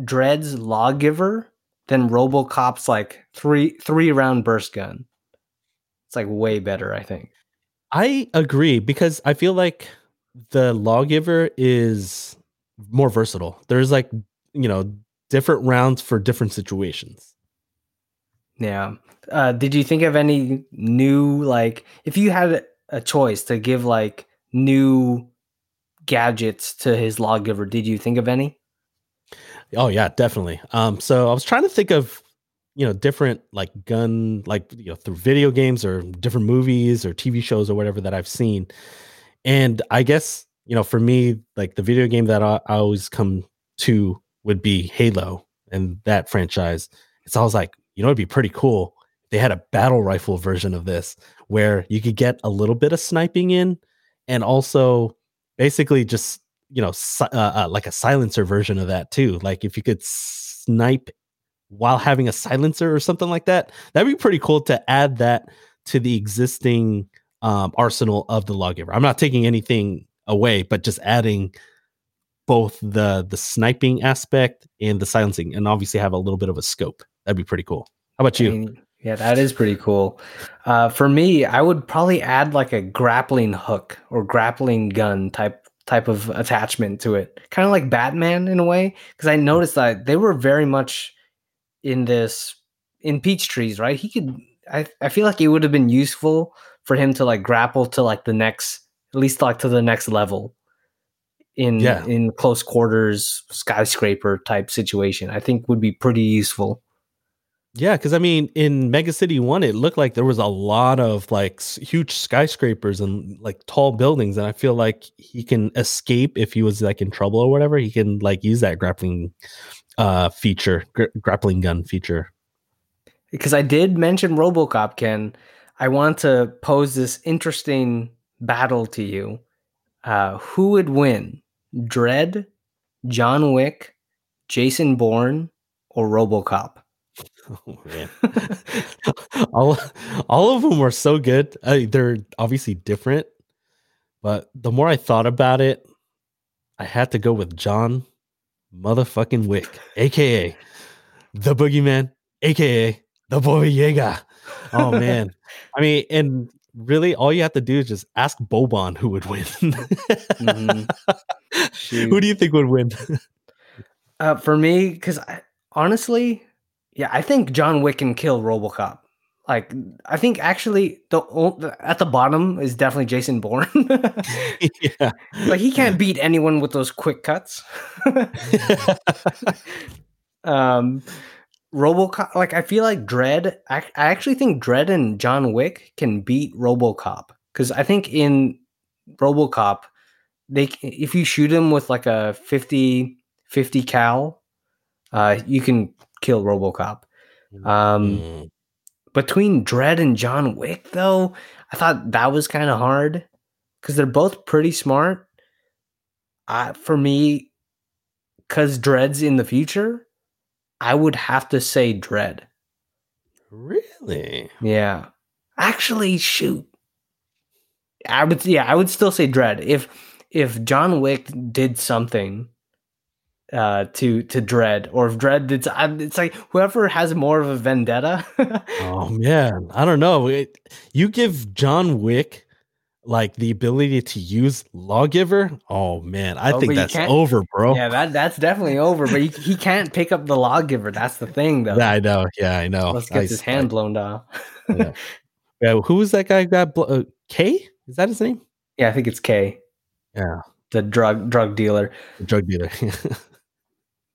Dredd's Lawgiver than RoboCop's like three three round burst gun. It's like way better, I think. I agree because I feel like the lawgiver is more versatile. There's like, you know, different rounds for different situations. Yeah. Uh, did you think of any new like if you had a choice to give like new gadgets to his lawgiver, did you think of any? Oh yeah, definitely. Um, so I was trying to think of, you know, different like gun, like you know, through video games or different movies or TV shows or whatever that I've seen. And I guess you know, for me, like the video game that I, I always come to would be Halo and that franchise. It's always like, you know, it'd be pretty cool. They had a battle rifle version of this where you could get a little bit of sniping in, and also basically just you know si- uh, uh, like a silencer version of that too. Like if you could snipe while having a silencer or something like that, that'd be pretty cool to add that to the existing um, arsenal of the lawgiver. I'm not taking anything away, but just adding both the the sniping aspect and the silencing, and obviously have a little bit of a scope. That'd be pretty cool. How about I you? mean, yeah, that is pretty cool. Uh, for me, I would probably add like a grappling hook or grappling gun type type of attachment to it, kind of like Batman in a way. Because I noticed that they were very much in this in Peachtrees, right? He could. I I feel like it would have been useful for him to like grapple to like the next, at least like to the next level in Yeah. in close quarters skyscraper type situation. I think would be pretty useful. Yeah, because I mean, in Mega City One, it looked like there was a lot of like huge skyscrapers and like tall buildings, and I feel like he can escape if he was like in trouble or whatever. He can like use that grappling uh feature, gr- grappling gun feature. because I did mention RoboCop, Ken. I want to pose this interesting battle to you. Uh, who would win, Dredd, John Wick, Jason Bourne, or RoboCop? Oh man, all all of them were so good. Uh, they're obviously different, but the more I thought about it, I had to go with John motherfucking Wick, aka the Boogeyman, aka the Baba Yaga. Oh man, I mean, and really, all you have to do is just ask Boban who would win. Mhm. Who do you think would win? Uh, for me, because honestly, yeah, I think John Wick can kill RoboCop. Like, I think actually the at the bottom is definitely Jason Bourne. yeah. like he can't beat anyone with those quick cuts. um robocop like i feel like Dredd I, I actually think Dredd and john wick can beat robocop because i think in robocop they if you shoot him with like a 50 50 cal uh you can kill robocop um Mm. between Dredd and John Wick, though, I thought that was kind of hard because they're both pretty smart. Uh, for me, because Dredd's in the future, I would have to say Dredd. really? Yeah, actually, shoot, I would. Yeah, I would still say Dredd if if John Wick did something uh to to Dredd or if Dredd did I- it's like whoever has more of a vendetta Oh man, I don't know. It, you give John Wick like the ability to use lawgiver. Oh man, I Oh, think that's over, bro. Yeah, that that's definitely over. But he, he can't pick up the lawgiver. That's the thing, though. Yeah, I know. Yeah, I know. Let's get his hand blown off. Yeah. Yeah, who was that guy? who Got blo- uh, Kay? Is that his name? yeah, I think it's Kay, Yeah, the drug drug dealer. the drug dealer.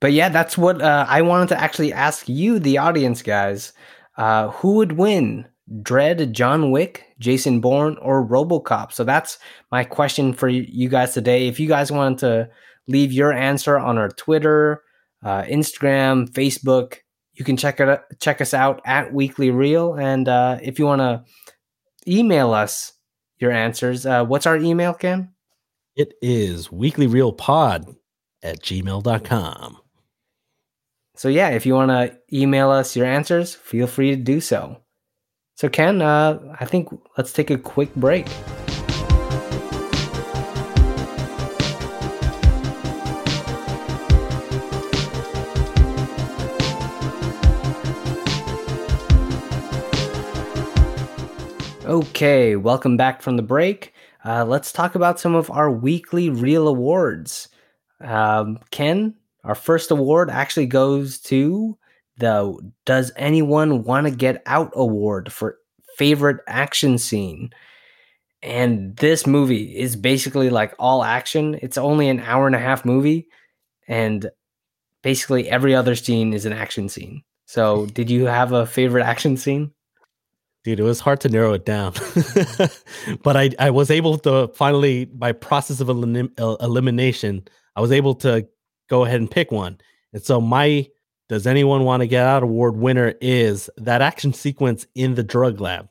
But yeah, that's what uh, I wanted to actually ask you, the audience guys. Uh, who would win, Dredd, John Wick, Jason Bourne, or RoboCop? So that's my question for you guys today. If you guys wanted to leave your answer on our Twitter, uh, Instagram, Facebook, you can check it check us out at Weekly Reel, and uh, if you want to email us your answers, uh, what's our email, Ken? It is weeklyreelpod at gmail.com. So yeah, if you want to email us your answers, feel free to do so. So Ken, uh, I think let's take a quick break. Okay, welcome back from the break. Uh, let's talk about some of our weekly reel awards. Um, Ken, our first award actually goes to the Does Anyone Want to Get Out award for favorite action scene. And this movie is basically like all action. It's only an hour and a half movie, and basically every other scene is an action scene. So, did you have a favorite action scene? Dude, it was hard to narrow it down, but I, I was able to finally, by process of elim- elimination, I was able to go ahead and pick one. And so my does anyone want to get out award winner is that action sequence in the drug lab.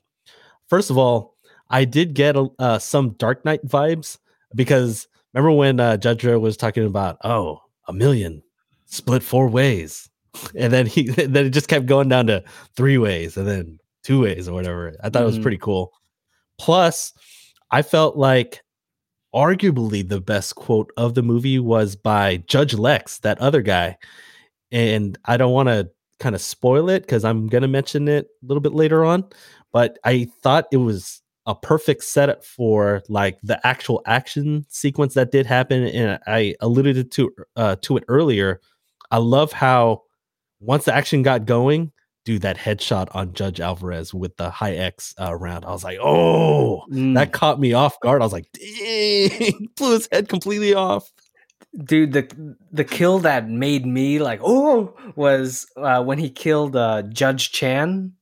First of all, I did get uh, some Dark Knight vibes because remember when uh, Judge Dredd was talking about oh a million split four ways, and then he then it just kept going down to three ways, and then two ways or whatever. I thought mm-hmm. it was mm-hmm. pretty cool. Plus, I felt like arguably the best quote of the movie was by Judge Lex, that other guy. And I don't want to kind of spoil it because I'm going to mention it a little bit later on. But I thought it was a perfect setup for like the actual action sequence that did happen. And I alluded to uh, to it earlier. I love how once the action got going, do that headshot on Judge Alvarez with the high X uh, round. I was like, oh, mm. that caught me off guard. I was like, dang, blew his head completely off. Dude, the the kill that made me like, oh, was uh, when he killed uh, Judge Chan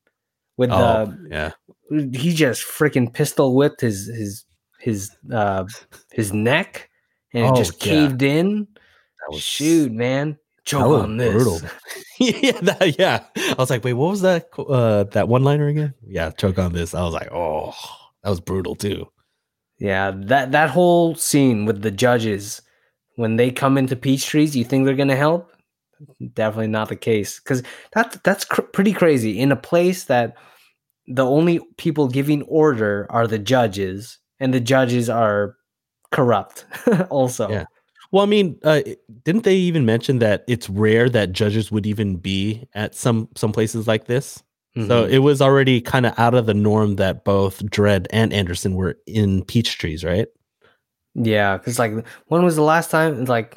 with oh, the yeah. He just freaking pistol whipped his his his uh his neck and oh, it just caved yeah. in. That was shoot, man choke on this. Brutal. yeah, that, yeah. I was like, wait, what was that? Uh, that one liner again? Yeah, choke on this. I was like, oh, that was brutal too. Yeah, that that whole scene with the judges when they come into Peachtrees, you think they're gonna help? Definitely not the case because that that's cr- pretty crazy in a place that the only people giving order are the judges, and the judges are corrupt. also, yeah. Well, I mean, uh, didn't they even mention that it's rare that judges would even be at some some places like this? Mm-hmm. So it was already kind of out of the norm that both Dredd and Anderson were in Peachtrees, right? Yeah, because like when was the last time? Like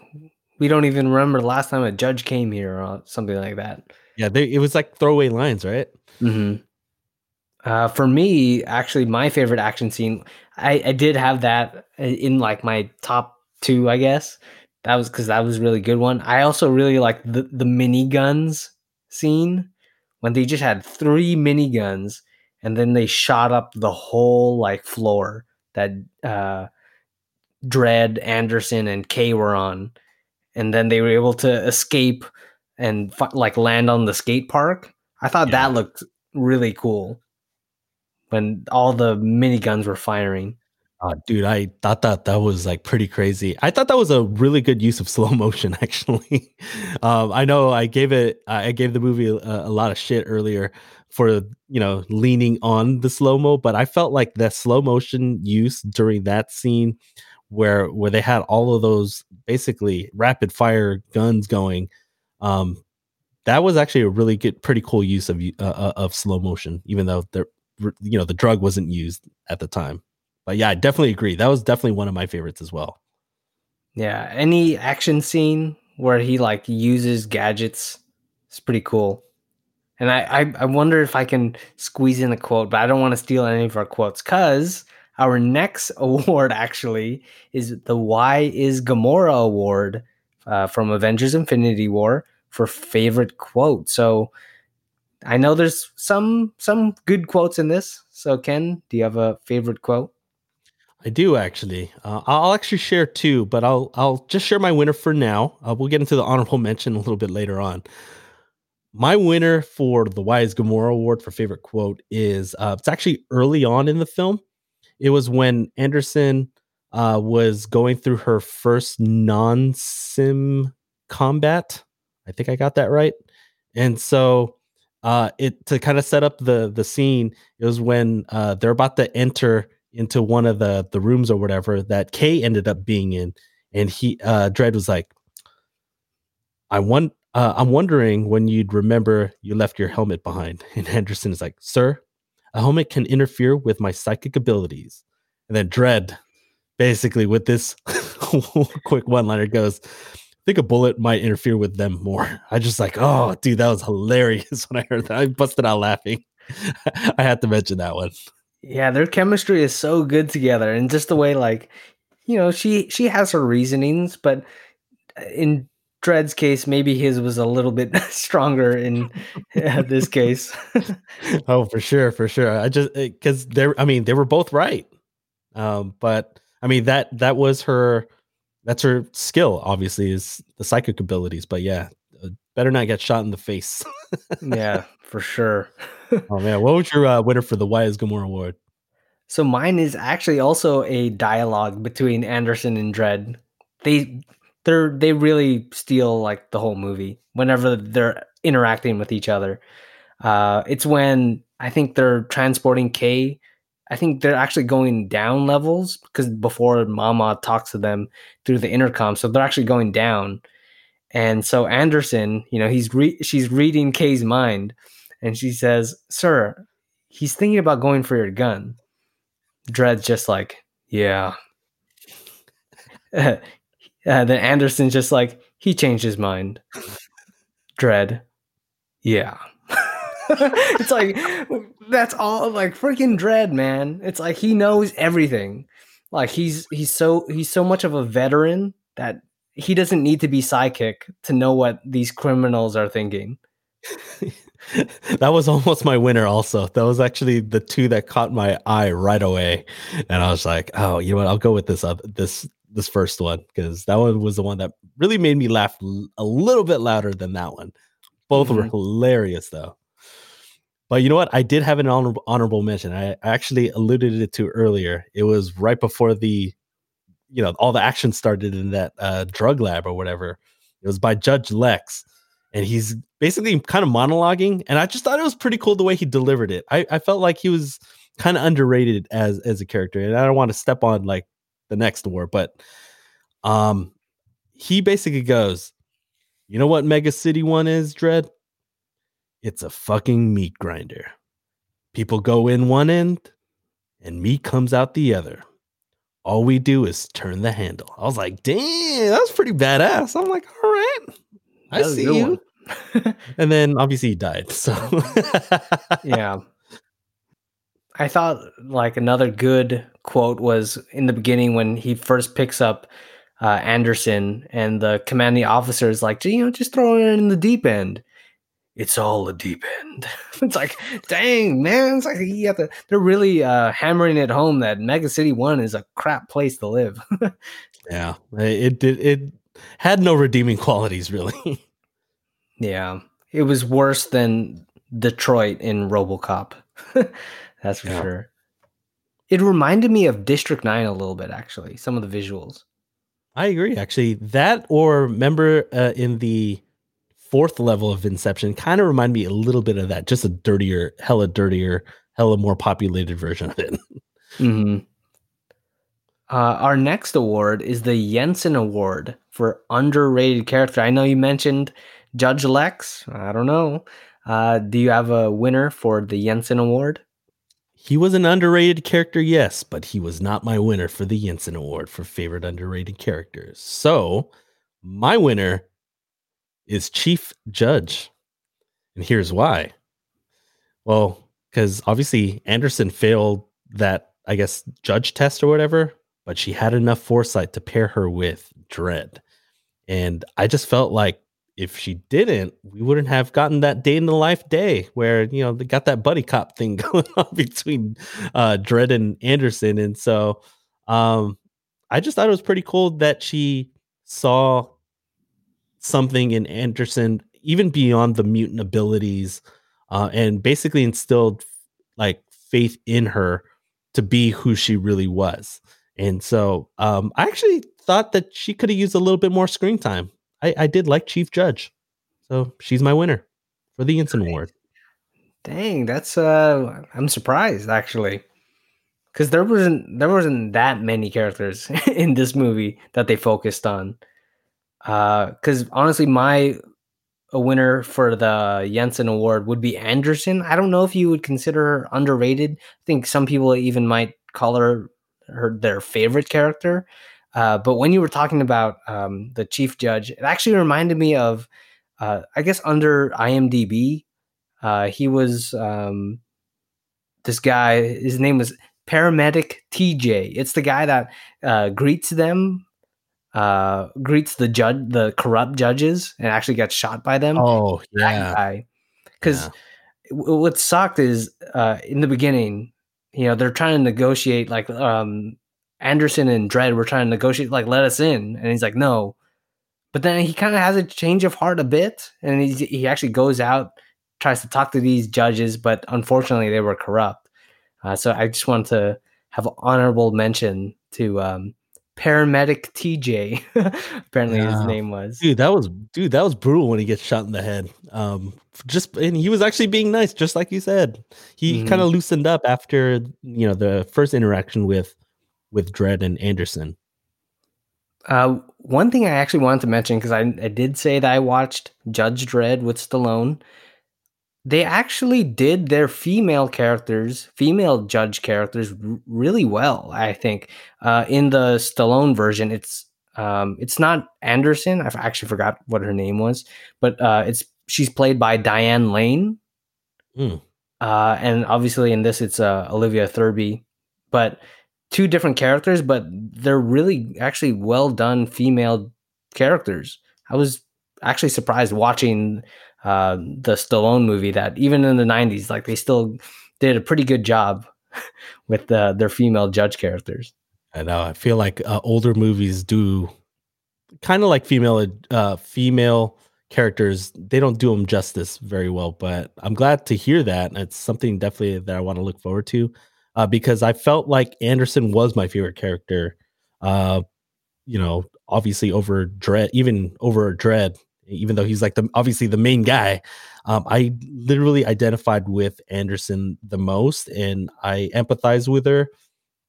we don't even remember the last time a judge came here or something like that. Yeah, they, it was like throwaway lines, right? hmm uh, for me, actually, my favorite action scene, I, I did have that in like my top two, I guess. That was because that was a really good one. I also really like the the miniguns scene when they just had three miniguns and then they shot up the whole like floor that uh Dredd, Anderson, and Kay were on, and then they were able to escape and like land on the skate park. I thought yeah. that looked really cool when all the miniguns were firing. Uh, dude, I thought that that was like pretty crazy. I thought that was a really good use of slow motion. Actually, um, I know I gave it, I gave the movie a, a, lot of shit earlier for you know leaning on the slow mo, but I felt like the slow motion use during that scene where where they had all of those basically rapid fire guns going, um, that was actually a really good, pretty cool use of uh, uh of slow motion, even though the you know the drug wasn't used at the time. But yeah, I definitely agree. That was definitely one of my favorites as well. Yeah, any action scene where he like uses gadgets is pretty cool. And I, I, I wonder if I can squeeze in a quote, but I don't want to steal any of our quotes because our next award actually is the Why is Gamora award uh, from Avengers Infinity War for favorite quote. So I know there's some some good quotes in this. So Ken, do you have a favorite quote? I do actually. Uh, I'll actually share two, but I'll I'll just share my winner for now. Uh, we'll get into the honorable mention a little bit later on. my winner for the Why is Gamora Award for favorite quote is uh, it's actually early on in the film. It was when Anderson uh, was going through her first non sim combat. I think I got that right. And so uh, it to kind of set up the the scene. It was when uh, they're about to enter into one of the the rooms or whatever that Kay ended up being in, and he uh, Dredd was like, "I want." Uh, I'm wondering when you'd remember you left your helmet behind. And Anderson is like, Sir, a helmet can interfere with my psychic abilities. And then Dredd, basically, with this quick one liner, goes, I think a bullet might interfere with them more. I just like, oh, dude, that was hilarious when I heard that. I busted out laughing. I had to mention that one. Yeah, their chemistry is so good together, and just the way, like, you know, she she has her reasonings, but in Dredd's case, maybe his was a little bit stronger in uh, this case. oh, for sure, for sure. I just because they're, I mean, they were both right. Um, but I mean that that was her, that's her skill. Obviously, is the psychic abilities. But yeah, uh, better not get shot in the face. yeah, for sure. oh man, what was your uh, winner for the Why is Gamora Award? So mine is actually also a dialogue between Anderson and Dredd. They they're they really steal like the whole movie whenever they're interacting with each other. Uh, it's when I think they're transporting Kay. I think they're actually going down levels because before Mama talks to them through the intercom, so they're actually going down. And so Anderson, you know, he's re- she's reading Kay's mind, and she says, "Sir, he's thinking about going for your gun." Dredd's just like, "Yeah." Uh, then Anderson's just like, he changed his mind. Dredd. Yeah. it's like that's all like freaking Dredd, man. It's like he knows everything. Like he's he's so he's so much of a veteran that he doesn't need to be psychic to know what these criminals are thinking. that was almost my winner also that was actually the two that caught my eye right away and i was like oh you know what i'll go with this other this this first one because that one was the one that really made me laugh a little bit louder than that one. Both mm-hmm. were hilarious though. But you know what? I did have an honorable, honorable mention. I actually alluded it to earlier. It was right before the, you know, all the action started in that uh, drug lab or whatever. It was by Judge Lex, and he's basically kind of monologuing. And I just thought it was pretty cool the way he delivered it. I, I felt like he was kind of underrated as as a character, and I don't want to step on like the next war, but um he basically goes, You know what Mega City One is, Dredd? It's a fucking meat grinder. People go in one end and meat comes out the other. All we do is turn the handle. I was like, damn, that's pretty badass. I'm like, all right, I see you. and then obviously he died. So yeah. I thought like another good quote was in the beginning when he first picks up uh, Anderson and the commanding officer is like, you know, just throw it in the deep end. It's all a deep end. it's like, dang, man. It's like you have to, they're really uh, hammering it home that Mega City One is a crap place to live. yeah, it did. It, it had no redeeming qualities, really. yeah, it was worse than Detroit in RoboCop. That's for yeah. sure. It reminded me of District 9 a little bit, actually, some of the visuals. I agree, actually. That, or remember uh, in the fourth level of Inception, kind of remind me a little bit of that, just a dirtier, hella dirtier, hella more populated version of it. hmm Uh, our next award is the Jensen Award for underrated character. I know you mentioned Judge Lex. I don't know. Uh, do you have a winner for the Jensen Award? He was an underrated character, yes, but he was not my winner for the Jensen Award for favorite underrated characters. So, my winner is Chief Judge. And here's why. Well, because obviously Anderson failed that, I guess, judge test or whatever, but she had enough foresight to pair her with Dredd. And I just felt like if she didn't, we wouldn't have gotten that day in the life day where you know they got that buddy cop thing going on between uh Dredd and Anderson. And so um I just thought it was pretty cool that she saw something in Anderson even beyond the mutant abilities, uh, and basically instilled like faith in her to be who she really was. And so um, I actually thought that she could have used a little bit more screen time. I, I did like Chief Judge. So she's my winner for the Jensen Award. Dang, that's uh I'm surprised actually. Cuz there wasn't there wasn't that many characters in this movie that they focused on. Uh cuz honestly my a winner for the Jensen Award would be Anderson. I don't know if you would consider her underrated. I think some people even might call her her their favorite character. Uh, but when you were talking about um, the chief judge, it actually reminded me of, uh, I guess, under IMDb, uh, he was um, this guy. His name was paramedic TJ. It's the guy that uh, greets them, uh, greets the judge, the corrupt judges, and actually gets shot by them. Oh yeah, because yeah. what sucked is uh, in the beginning, you know, they're trying to negotiate. Like um, Anderson and Dredd were trying to negotiate, like let us in, and he's like, no. But then he kind of has a change of heart a bit, and he he actually goes out tries to talk to these judges, but unfortunately they were corrupt. Uh, so I just want to have honorable mention to um, paramedic TJ. Apparently yeah. his name was. Dude, that was dude, that was brutal when he gets shot in the head. Um, just and he was actually being nice, just like you said. He mm-hmm. kind of loosened up after you know the first interaction with with Dredd and Anderson. Uh, one thing I actually wanted to mention because I, I did say that I watched Judge Dredd with Stallone, they actually did their female characters, female judge characters, r- really well. I think uh, in the Stallone version, it's um, it's not Anderson. I've actually forgot what her name was, but uh, it's she's played by Diane Lane, mm. uh, and obviously in this it's uh, Olivia Thirlby, but two different characters, but they're really actually well done female characters. I was actually surprised watching uh, the Stallone movie that even in the 90s, like they still did a pretty good job with the, their female judge characters. I know. I feel like uh, older movies do kind of like female uh, female characters. They don't do them justice very well, but I'm glad to hear that. It's something definitely that I want to look forward to uh, because I felt like Anderson was my favorite character. Uh, you know, obviously over Dredd, even over Dredd, even though he's like the obviously the main guy. Um, I literally identified with Anderson the most, and I empathize with her,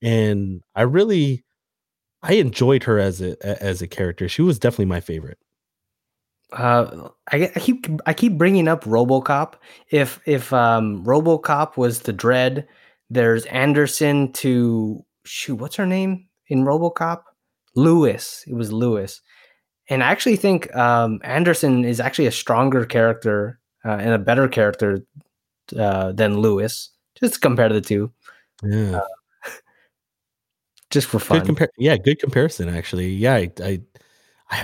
and I really, I enjoyed her as a as a character. She was definitely my favorite. Uh, I, I keep I keep bringing up RoboCop. If if um, RoboCop was the Dredd, there's Anderson to shoot. What's her name in RoboCop? Lewis. It was Lewis and I actually think um, Anderson is actually a stronger character uh, and a better character uh, than Lewis. Just compare the two. Yeah. Uh, just for fun. Good compar- yeah, good comparison actually. Yeah, I, I,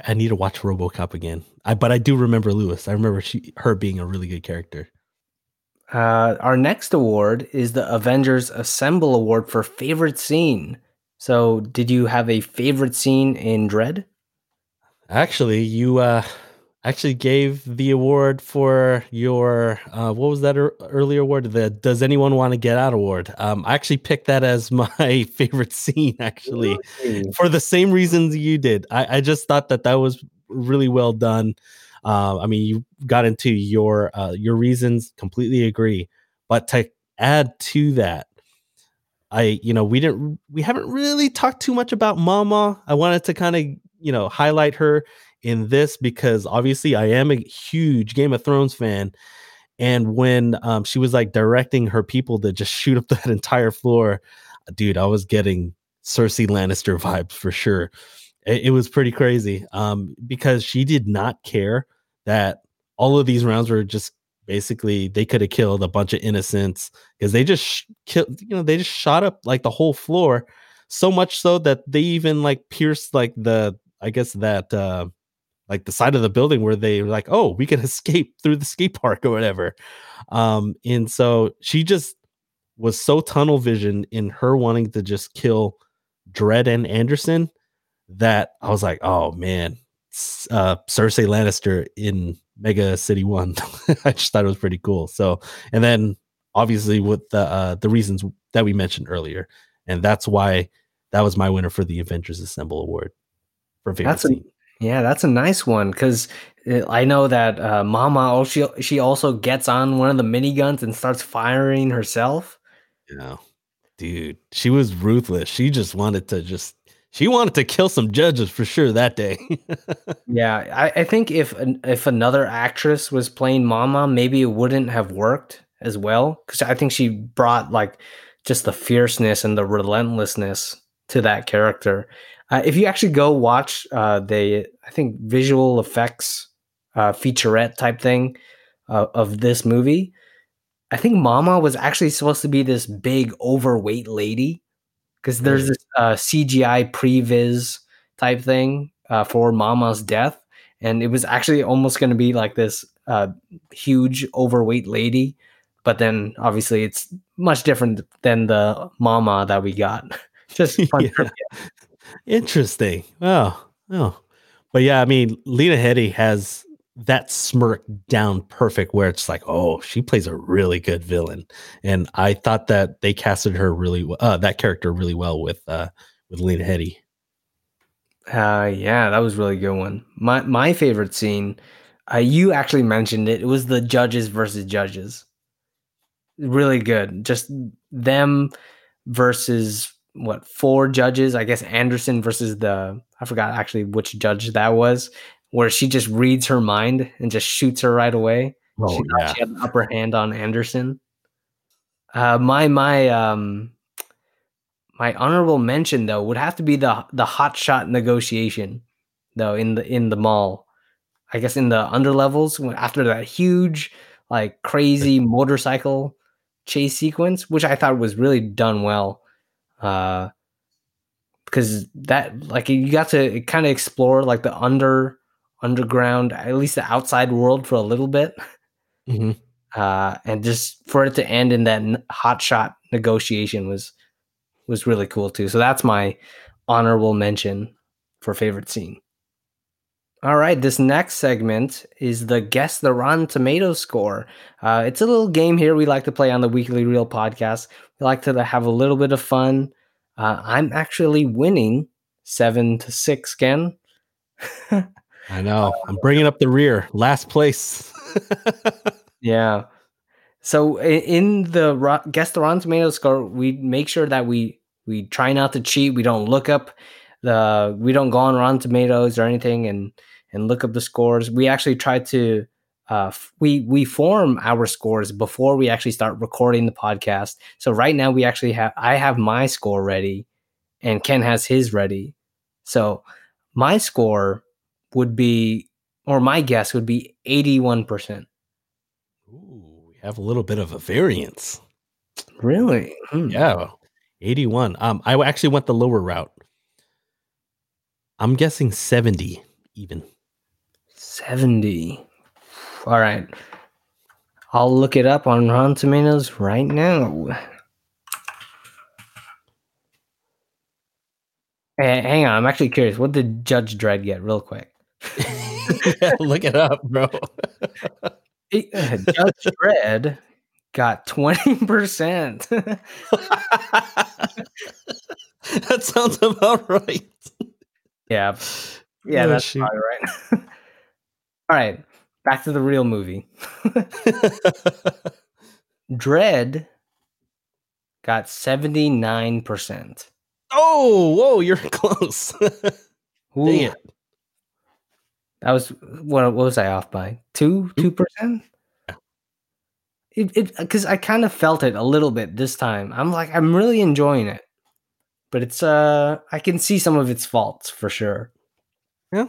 I need to watch RoboCop again. I but I do remember Lewis. I remember she her being a really good character. Uh, our next award is the Avengers Assemble Award for favorite scene. So, did you have a favorite scene in Dredd? Actually, you uh actually gave the award for your uh what was that er- earlier award? The Does Anyone Want to Get Out award. Um I actually picked that as my favorite scene actually really? for the same reasons you did. I, I just thought that that was really well done. Uh, I mean, you got into your uh, your reasons. Completely agree. But to add to that, I you know we didn't we haven't really talked too much about Mama. I wanted to kind of you know highlight her in this because obviously I am a huge Game of Thrones fan. And when um, she was like directing her people to just shoot up that entire floor, dude, I was getting Cersei Lannister vibes for sure. It, it was pretty crazy um, because she did not care that all of these rounds were just basically they could have killed a bunch of innocents because they just sh- killed, you know, they just shot up like the whole floor so much so that they even like pierced like the I guess that uh like the side of the building where they were like, oh, we can escape through the skate park or whatever. Um, and so she just was so tunnel vision in her wanting to just kill Dredd and Anderson that I was like, oh man, uh, Cersei Lannister in Mega City One. I just thought it was pretty cool. So, and then obviously with the uh, the reasons that we mentioned earlier, and that's why that was my winner for the Avengers Assemble Award for favorite That's a, yeah, that's a nice one because I know that uh, Mama oh, she she also gets on one of the miniguns and starts firing herself. You know, dude, she was ruthless. She just wanted to just she wanted to kill some judges for sure that day. Yeah, I, I think if if another actress was playing Mama, maybe it wouldn't have worked as well because I think she brought like just the fierceness and the relentlessness to that character. Uh, if you actually go watch uh, the, I think visual effects uh, featurette type thing uh, of this movie, I think Mama was actually supposed to be this big overweight lady. Because there's this uh, CGI previs type thing uh, for Mama's death, and it was actually almost going to be like this uh, huge overweight lady, but then obviously it's much different than the Mama that we got. Just Yeah. Interesting. Oh, oh. But yeah, I mean, Lena Headey has that smirk down perfect where it's like, oh, she plays a really good villain. And I thought that they casted her really well, uh, that character really well with uh with Lena Headey. Uh, yeah, that was a really good one. My my favorite scene, uh, you actually mentioned it. It was the judges versus judges. Really good. Just them versus what four judges? I guess Anderson versus the I forgot actually which judge that was, where she just reads her mind and just shoots her right away. Oh she thought she had an upper hand on Anderson. Uh, my my um my honorable mention though would have to be the the hot shot negotiation though in the in the mall. I guess in the under levels when after that huge like crazy motorcycle chase sequence, which I thought was really done well. Uh because that like you got to kind of explore like the under underground at least the outside world for a little bit Mhm. uh, and just for it to end in that hot shot negotiation was was really cool too. So that's my honorable mention for favorite scene. All right, this next segment is the guess the Rotten Tomatoes score. Uh, it's a little game here we like to play on the Weekly Reel podcast. Like to have a little bit of fun. Uh, I'm actually winning seven to six, Ken. I know. I'm bringing up the rear, last place. Yeah. So in the guess the Rotten Tomatoes score, we make sure that we we try not to cheat. We don't look up the we don't go on Rotten Tomatoes or anything and and look up the scores. We actually try to uh we we form our scores before we actually start recording the podcast. So right now we actually have I have my score ready and Ken has his ready. So my score would be or my guess would be 81%. Ooh, we have a little bit of a variance. Really? Hmm. Yeah. 81. Um, I actually went the lower route. I'm guessing 70 even. 70. All right. I'll look it up on Rotten Tomatoes right now. Hey, hang on. I'm actually curious. What did Judge Dredd get, real quick? Look it up, bro. Uh, Judge Dredd got 20%. that sounds about right. yeah. Yeah, Oh, that's shoot. probably right. All right. Back to the real movie. Dredd got 79%. oh, whoa, you're close. It. That was what, what was I off by? Two two percent. It it because I kind of felt it a little bit this time. I'm like I'm really enjoying it, but it's uh I can see some of its faults for sure. Yeah,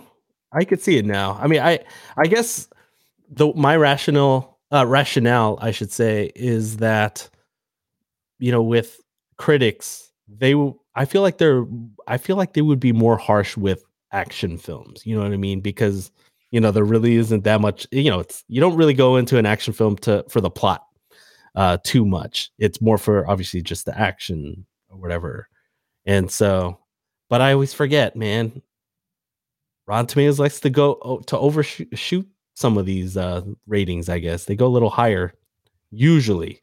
I could see it now. I mean, I I guess the my rational uh, rationale, I should say, is that you know, with critics, they I feel like they're I feel like they would be more harsh with action films. You know what I mean? Because you know there really isn't that much. You know, it's you don't really go into an action film to for the plot uh too much. It's more for obviously just the action or whatever. And so, but I always forget, man. Rotten Tomatoes likes to go to overshoot shoot some of these uh ratings, I guess. They go a little higher usually.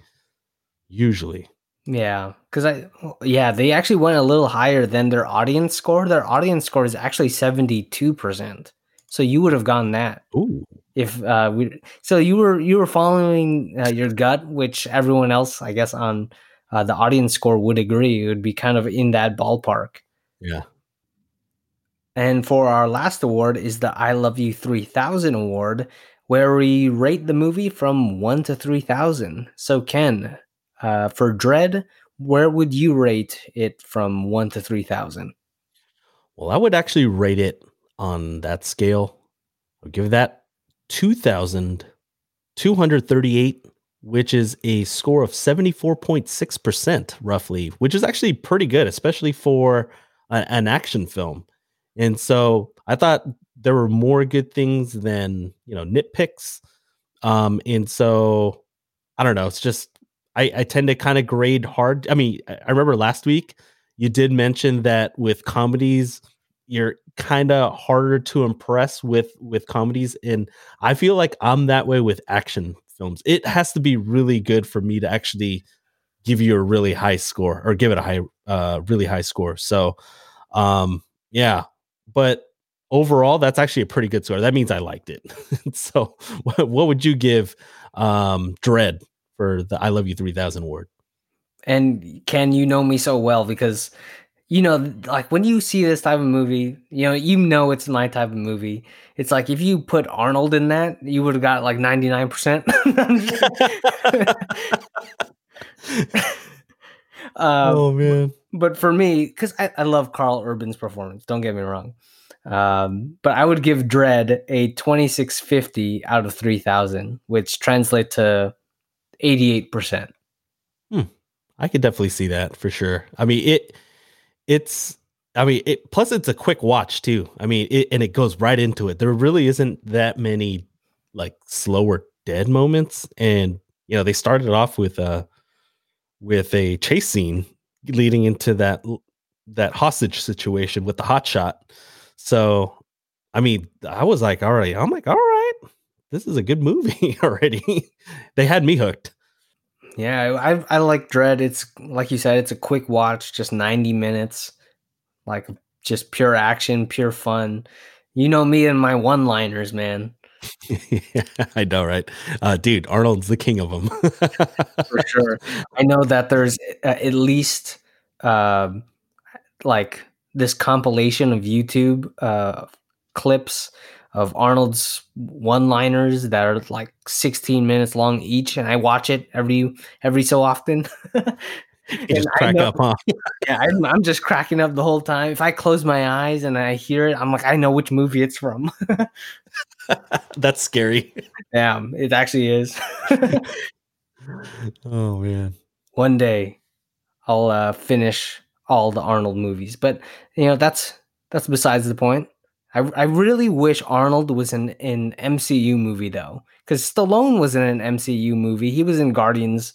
Usually. Yeah, because I yeah they actually went a little higher than their audience score. Their audience score is actually seventy two percent. So you would have gotten that Ooh. if uh, we. So you were you were following uh, your gut, which everyone else, I guess, on uh, the audience score would agree. It would be kind of in that ballpark. Yeah. And for our last award is the I Love You 3000 award, where we rate the movie from 1 to 3000. So, Ken, uh, for Dredd, where would you rate it from 1 to 3000? Well, I would actually rate it on that scale. I'll give that 2,238, which is a score of 74.6%, roughly, which is actually pretty good, especially for an action film. And so I thought there were more good things than, you know, nitpicks. Um, and so I don't know. It's just, I, I tend to kind of grade hard. I mean, I remember last week you did mention that with comedies, you're kind of harder to impress with with comedies and i feel like i'm that way with action films it has to be really good for me to actually give you a really high score or give it a high uh really high score so um yeah but overall that's actually a pretty good score that means i liked it so what, what would you give um dredd for the i love you 3000 award And Ken you know me so well because you know, like when you see this type of movie, you know, you know it's my type of movie. It's like if you put Arnold in that, you would have got like 99%. um, oh man but for me, because I, I love Karl Urban's performance, don't get me wrong. Um, but I would give Dredd a 2650 out of 3000, which translates to 88%. I could definitely see that for sure. I mean, it it's I mean, it plus it's a quick watch too. I mean, it and it goes right into it. There really isn't that many like slower dead moments and you know, they started off with a with a chase scene leading into that that hostage situation with the hot shot. So, I mean, I was like, all right, I'm like, all right, this is a good movie already. they had me hooked. Yeah, I I like Dredd. It's like you said, it's a quick watch, just 90 minutes. Like just pure action, pure fun. You know me and my one-liners, man. Yeah, I know, right? Uh, dude, Arnold's the king of them. For sure. I know that there's uh, at least um like this compilation of YouTube uh clips of Arnold's one-liners that are like 16 minutes long each and I watch it every every so often. Just crack know- up, huh? yeah, I'm, I'm just cracking up the whole time. If I close my eyes and I hear it, I'm like, I know which movie it's from. That's scary. yeah, it actually is. Oh man. One day, I'll uh, finish all the Arnold movies, but you know that's that's besides the point. I, I really wish Arnold was in an MCU movie though, because Stallone was in an MCU movie. He was in Guardians,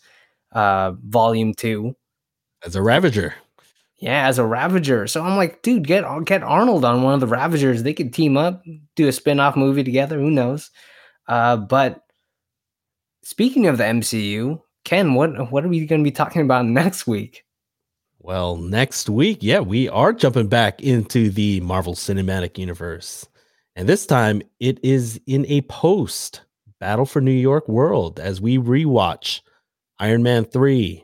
uh, Volume Two. As a Ravager. Yeah, as a Ravager. So I'm like, dude, get get Arnold on one of the Ravagers. They could team up, do a spin-off movie together. Who knows? Uh, but speaking of the MCU, Ken, what what are we going to be talking about next week? Well, next week, yeah, we are jumping back into the Marvel Cinematic Universe. And this time it is in a post Battle for New York world as we rewatch Iron Man 3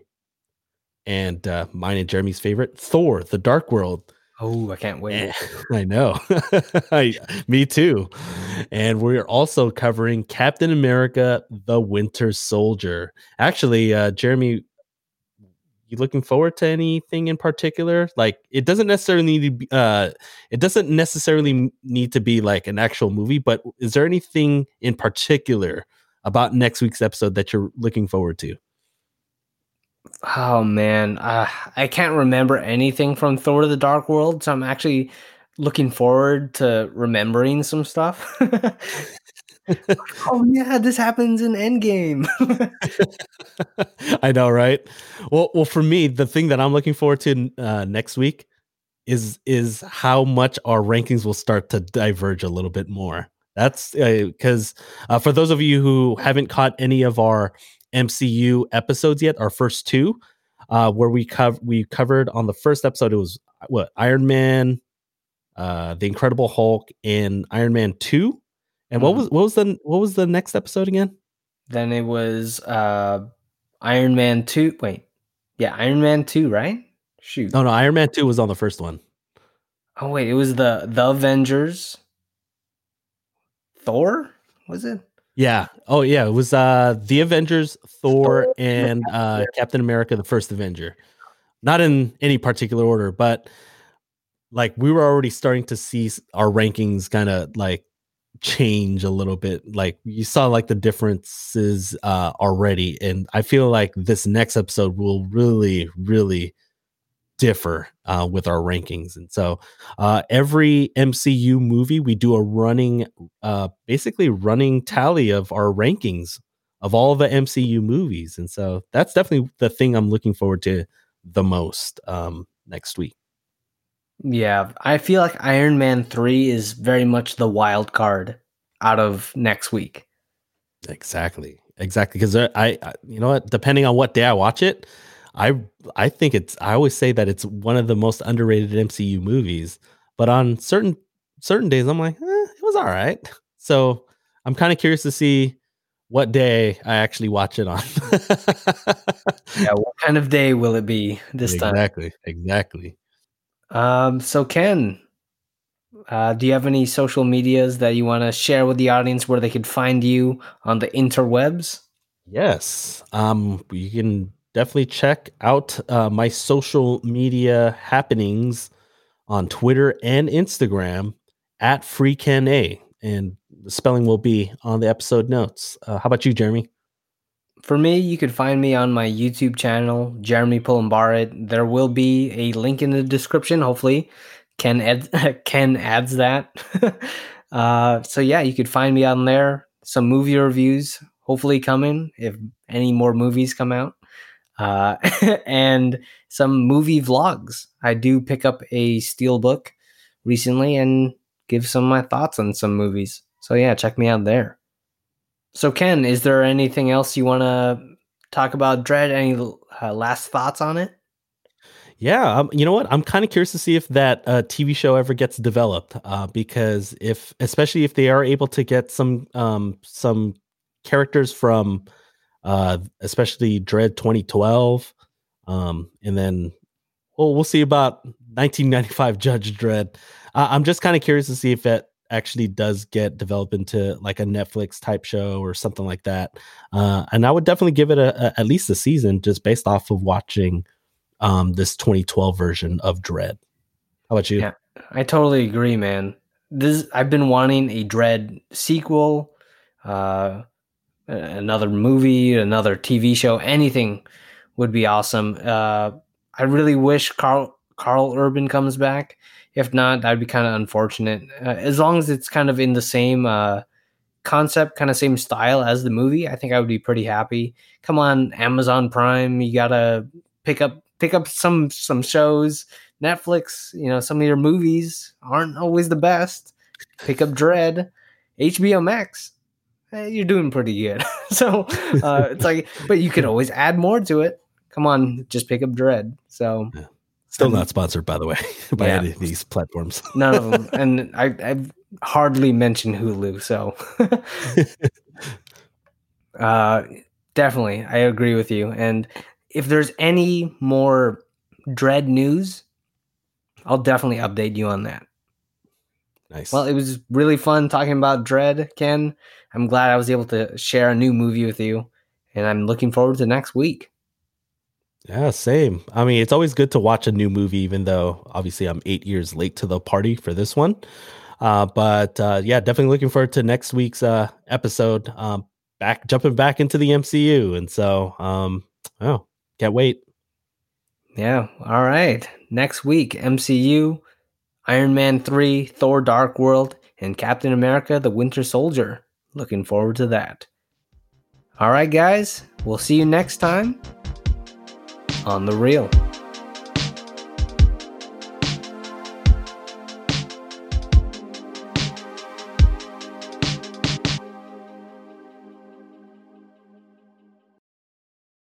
and uh, mine and Jeremy's favorite, Thor, The Dark World. Oh, I can't wait. Eh, I know. I, me too. And we're also covering Captain America The Winter Soldier. Actually, uh, Jeremy, you looking forward to anything in particular? Like it doesn't necessarily need to be uh it doesn't necessarily need to be like an actual movie, but is there anything in particular about next week's episode that you're looking forward to? Oh man, uh, I can't remember anything from Thor: of The Dark World, so I'm actually looking forward to remembering some stuff. oh yeah, this happens in Endgame. I know, right? Well, well, for me, the thing that I'm looking forward to uh, next week is is how much our rankings will start to diverge a little bit more. That's because uh, uh, for those of you who haven't caught any of our MCU episodes yet, our first two, uh, where we cover we covered on the first episode, it was what Iron Man, uh, the Incredible Hulk, and Iron Man two. And what mm-hmm. was what was the what was the next episode again? Then it was uh, Iron Man two. Wait, yeah, Iron Man two, right? Shoot. No, no, Iron Man two was on the first one. Oh wait, it was the the Avengers. Thor was it? Yeah. Oh yeah, it was uh the Avengers, Thor, and uh Captain America, the first Avenger. Not in any particular order, but like we were already starting to see our rankings kind of like change a little bit like you saw like the differences uh already and i feel like this next episode will really really differ uh with our rankings and so uh every mcu movie we do a running uh basically running tally of our rankings of all the mcu movies and so that's definitely the thing i'm looking forward to the most um next week yeah, I feel like Iron Man 3 is very much the wild card out of next week. Exactly. Exactly because I, I you know what, depending on what day I watch it, I I think it's I always say that it's one of the most underrated MCU movies, but on certain certain days I'm like, eh, it was all right. So, I'm kind of curious to see what day I actually watch it on. yeah, what kind of day will it be this exactly, time? Exactly. Exactly. Um, so Ken, uh, do you have any social medias that you want to share with the audience where they could find you on the interwebs? Yes. Um, you can definitely check out uh, my social media happenings on Twitter and Instagram at FreeKenA, and the spelling will be on the episode notes. Uh, how about you, Jeremy? For me, you could find me on my YouTube channel, Jeremy Pulumbarit. There will be a link in the description. Hopefully, Ken add, Ken adds that. uh, so yeah, you could find me on there. Some movie reviews, hopefully coming if any more movies come out, uh, and some movie vlogs. I do pick up a steel book recently and give some of my thoughts on some movies. So yeah, check me out there. So, Ken, is there anything else you want to talk about Dredd? Any uh, last thoughts on it? Yeah, um, you know what? I'm kind of curious to see if that uh, TV show ever gets developed, uh, because if, especially if they are able to get some um, some characters from, uh, especially Dredd 2012, um, and then, well, we'll see about 1995 Judge Dredd. I'm just kind of curious to see if it actually does get developed into like a Netflix type show or something like that. Uh, and I would definitely give it a, a, at least a season just based off of watching um, this 2012 version of Dredd. How about you? Yeah, I totally agree, man. This I've been wanting a Dredd sequel, uh, another movie, another TV show, anything would be awesome. Uh, I really wish Karl Karl Urban comes back. If not, that'd be kind of unfortunate. Uh, as long as it's kind of in the same uh, concept, kind of same style as the movie, I think I would be pretty happy. Come on, Amazon Prime, you gotta pick up pick up some some shows. Netflix, you know, some of your movies aren't always the best. Pick up Dredd, HBO Max. Eh, you're doing pretty good. so uh, it's like, but you can always add more to it. Come on, just pick up Dredd. So. Yeah Still not sponsored, by the way, by yeah. any of these platforms. None of them, and I, I've hardly mentioned Hulu, so uh, definitely, I agree with you. And if there's any more Dredd news, I'll definitely update you on that. Nice. Well, it was really fun talking about Dredd, Ken. I'm glad I was able to share a new movie with you, and I'm looking forward to next week. Yeah, same. I mean, it's always good to watch a new movie, even though obviously I'm eight years late to the party for this one. Uh, but uh, yeah, definitely looking forward to next week's uh, episode. Um, back jumping back into the MCU, and so um, oh, can't wait. Yeah. All right. Next week, MCU, Iron Man three, Thor: Dark World, and Captain America: The Winter Soldier. Looking forward to that. All right, guys. We'll see you next time on the real.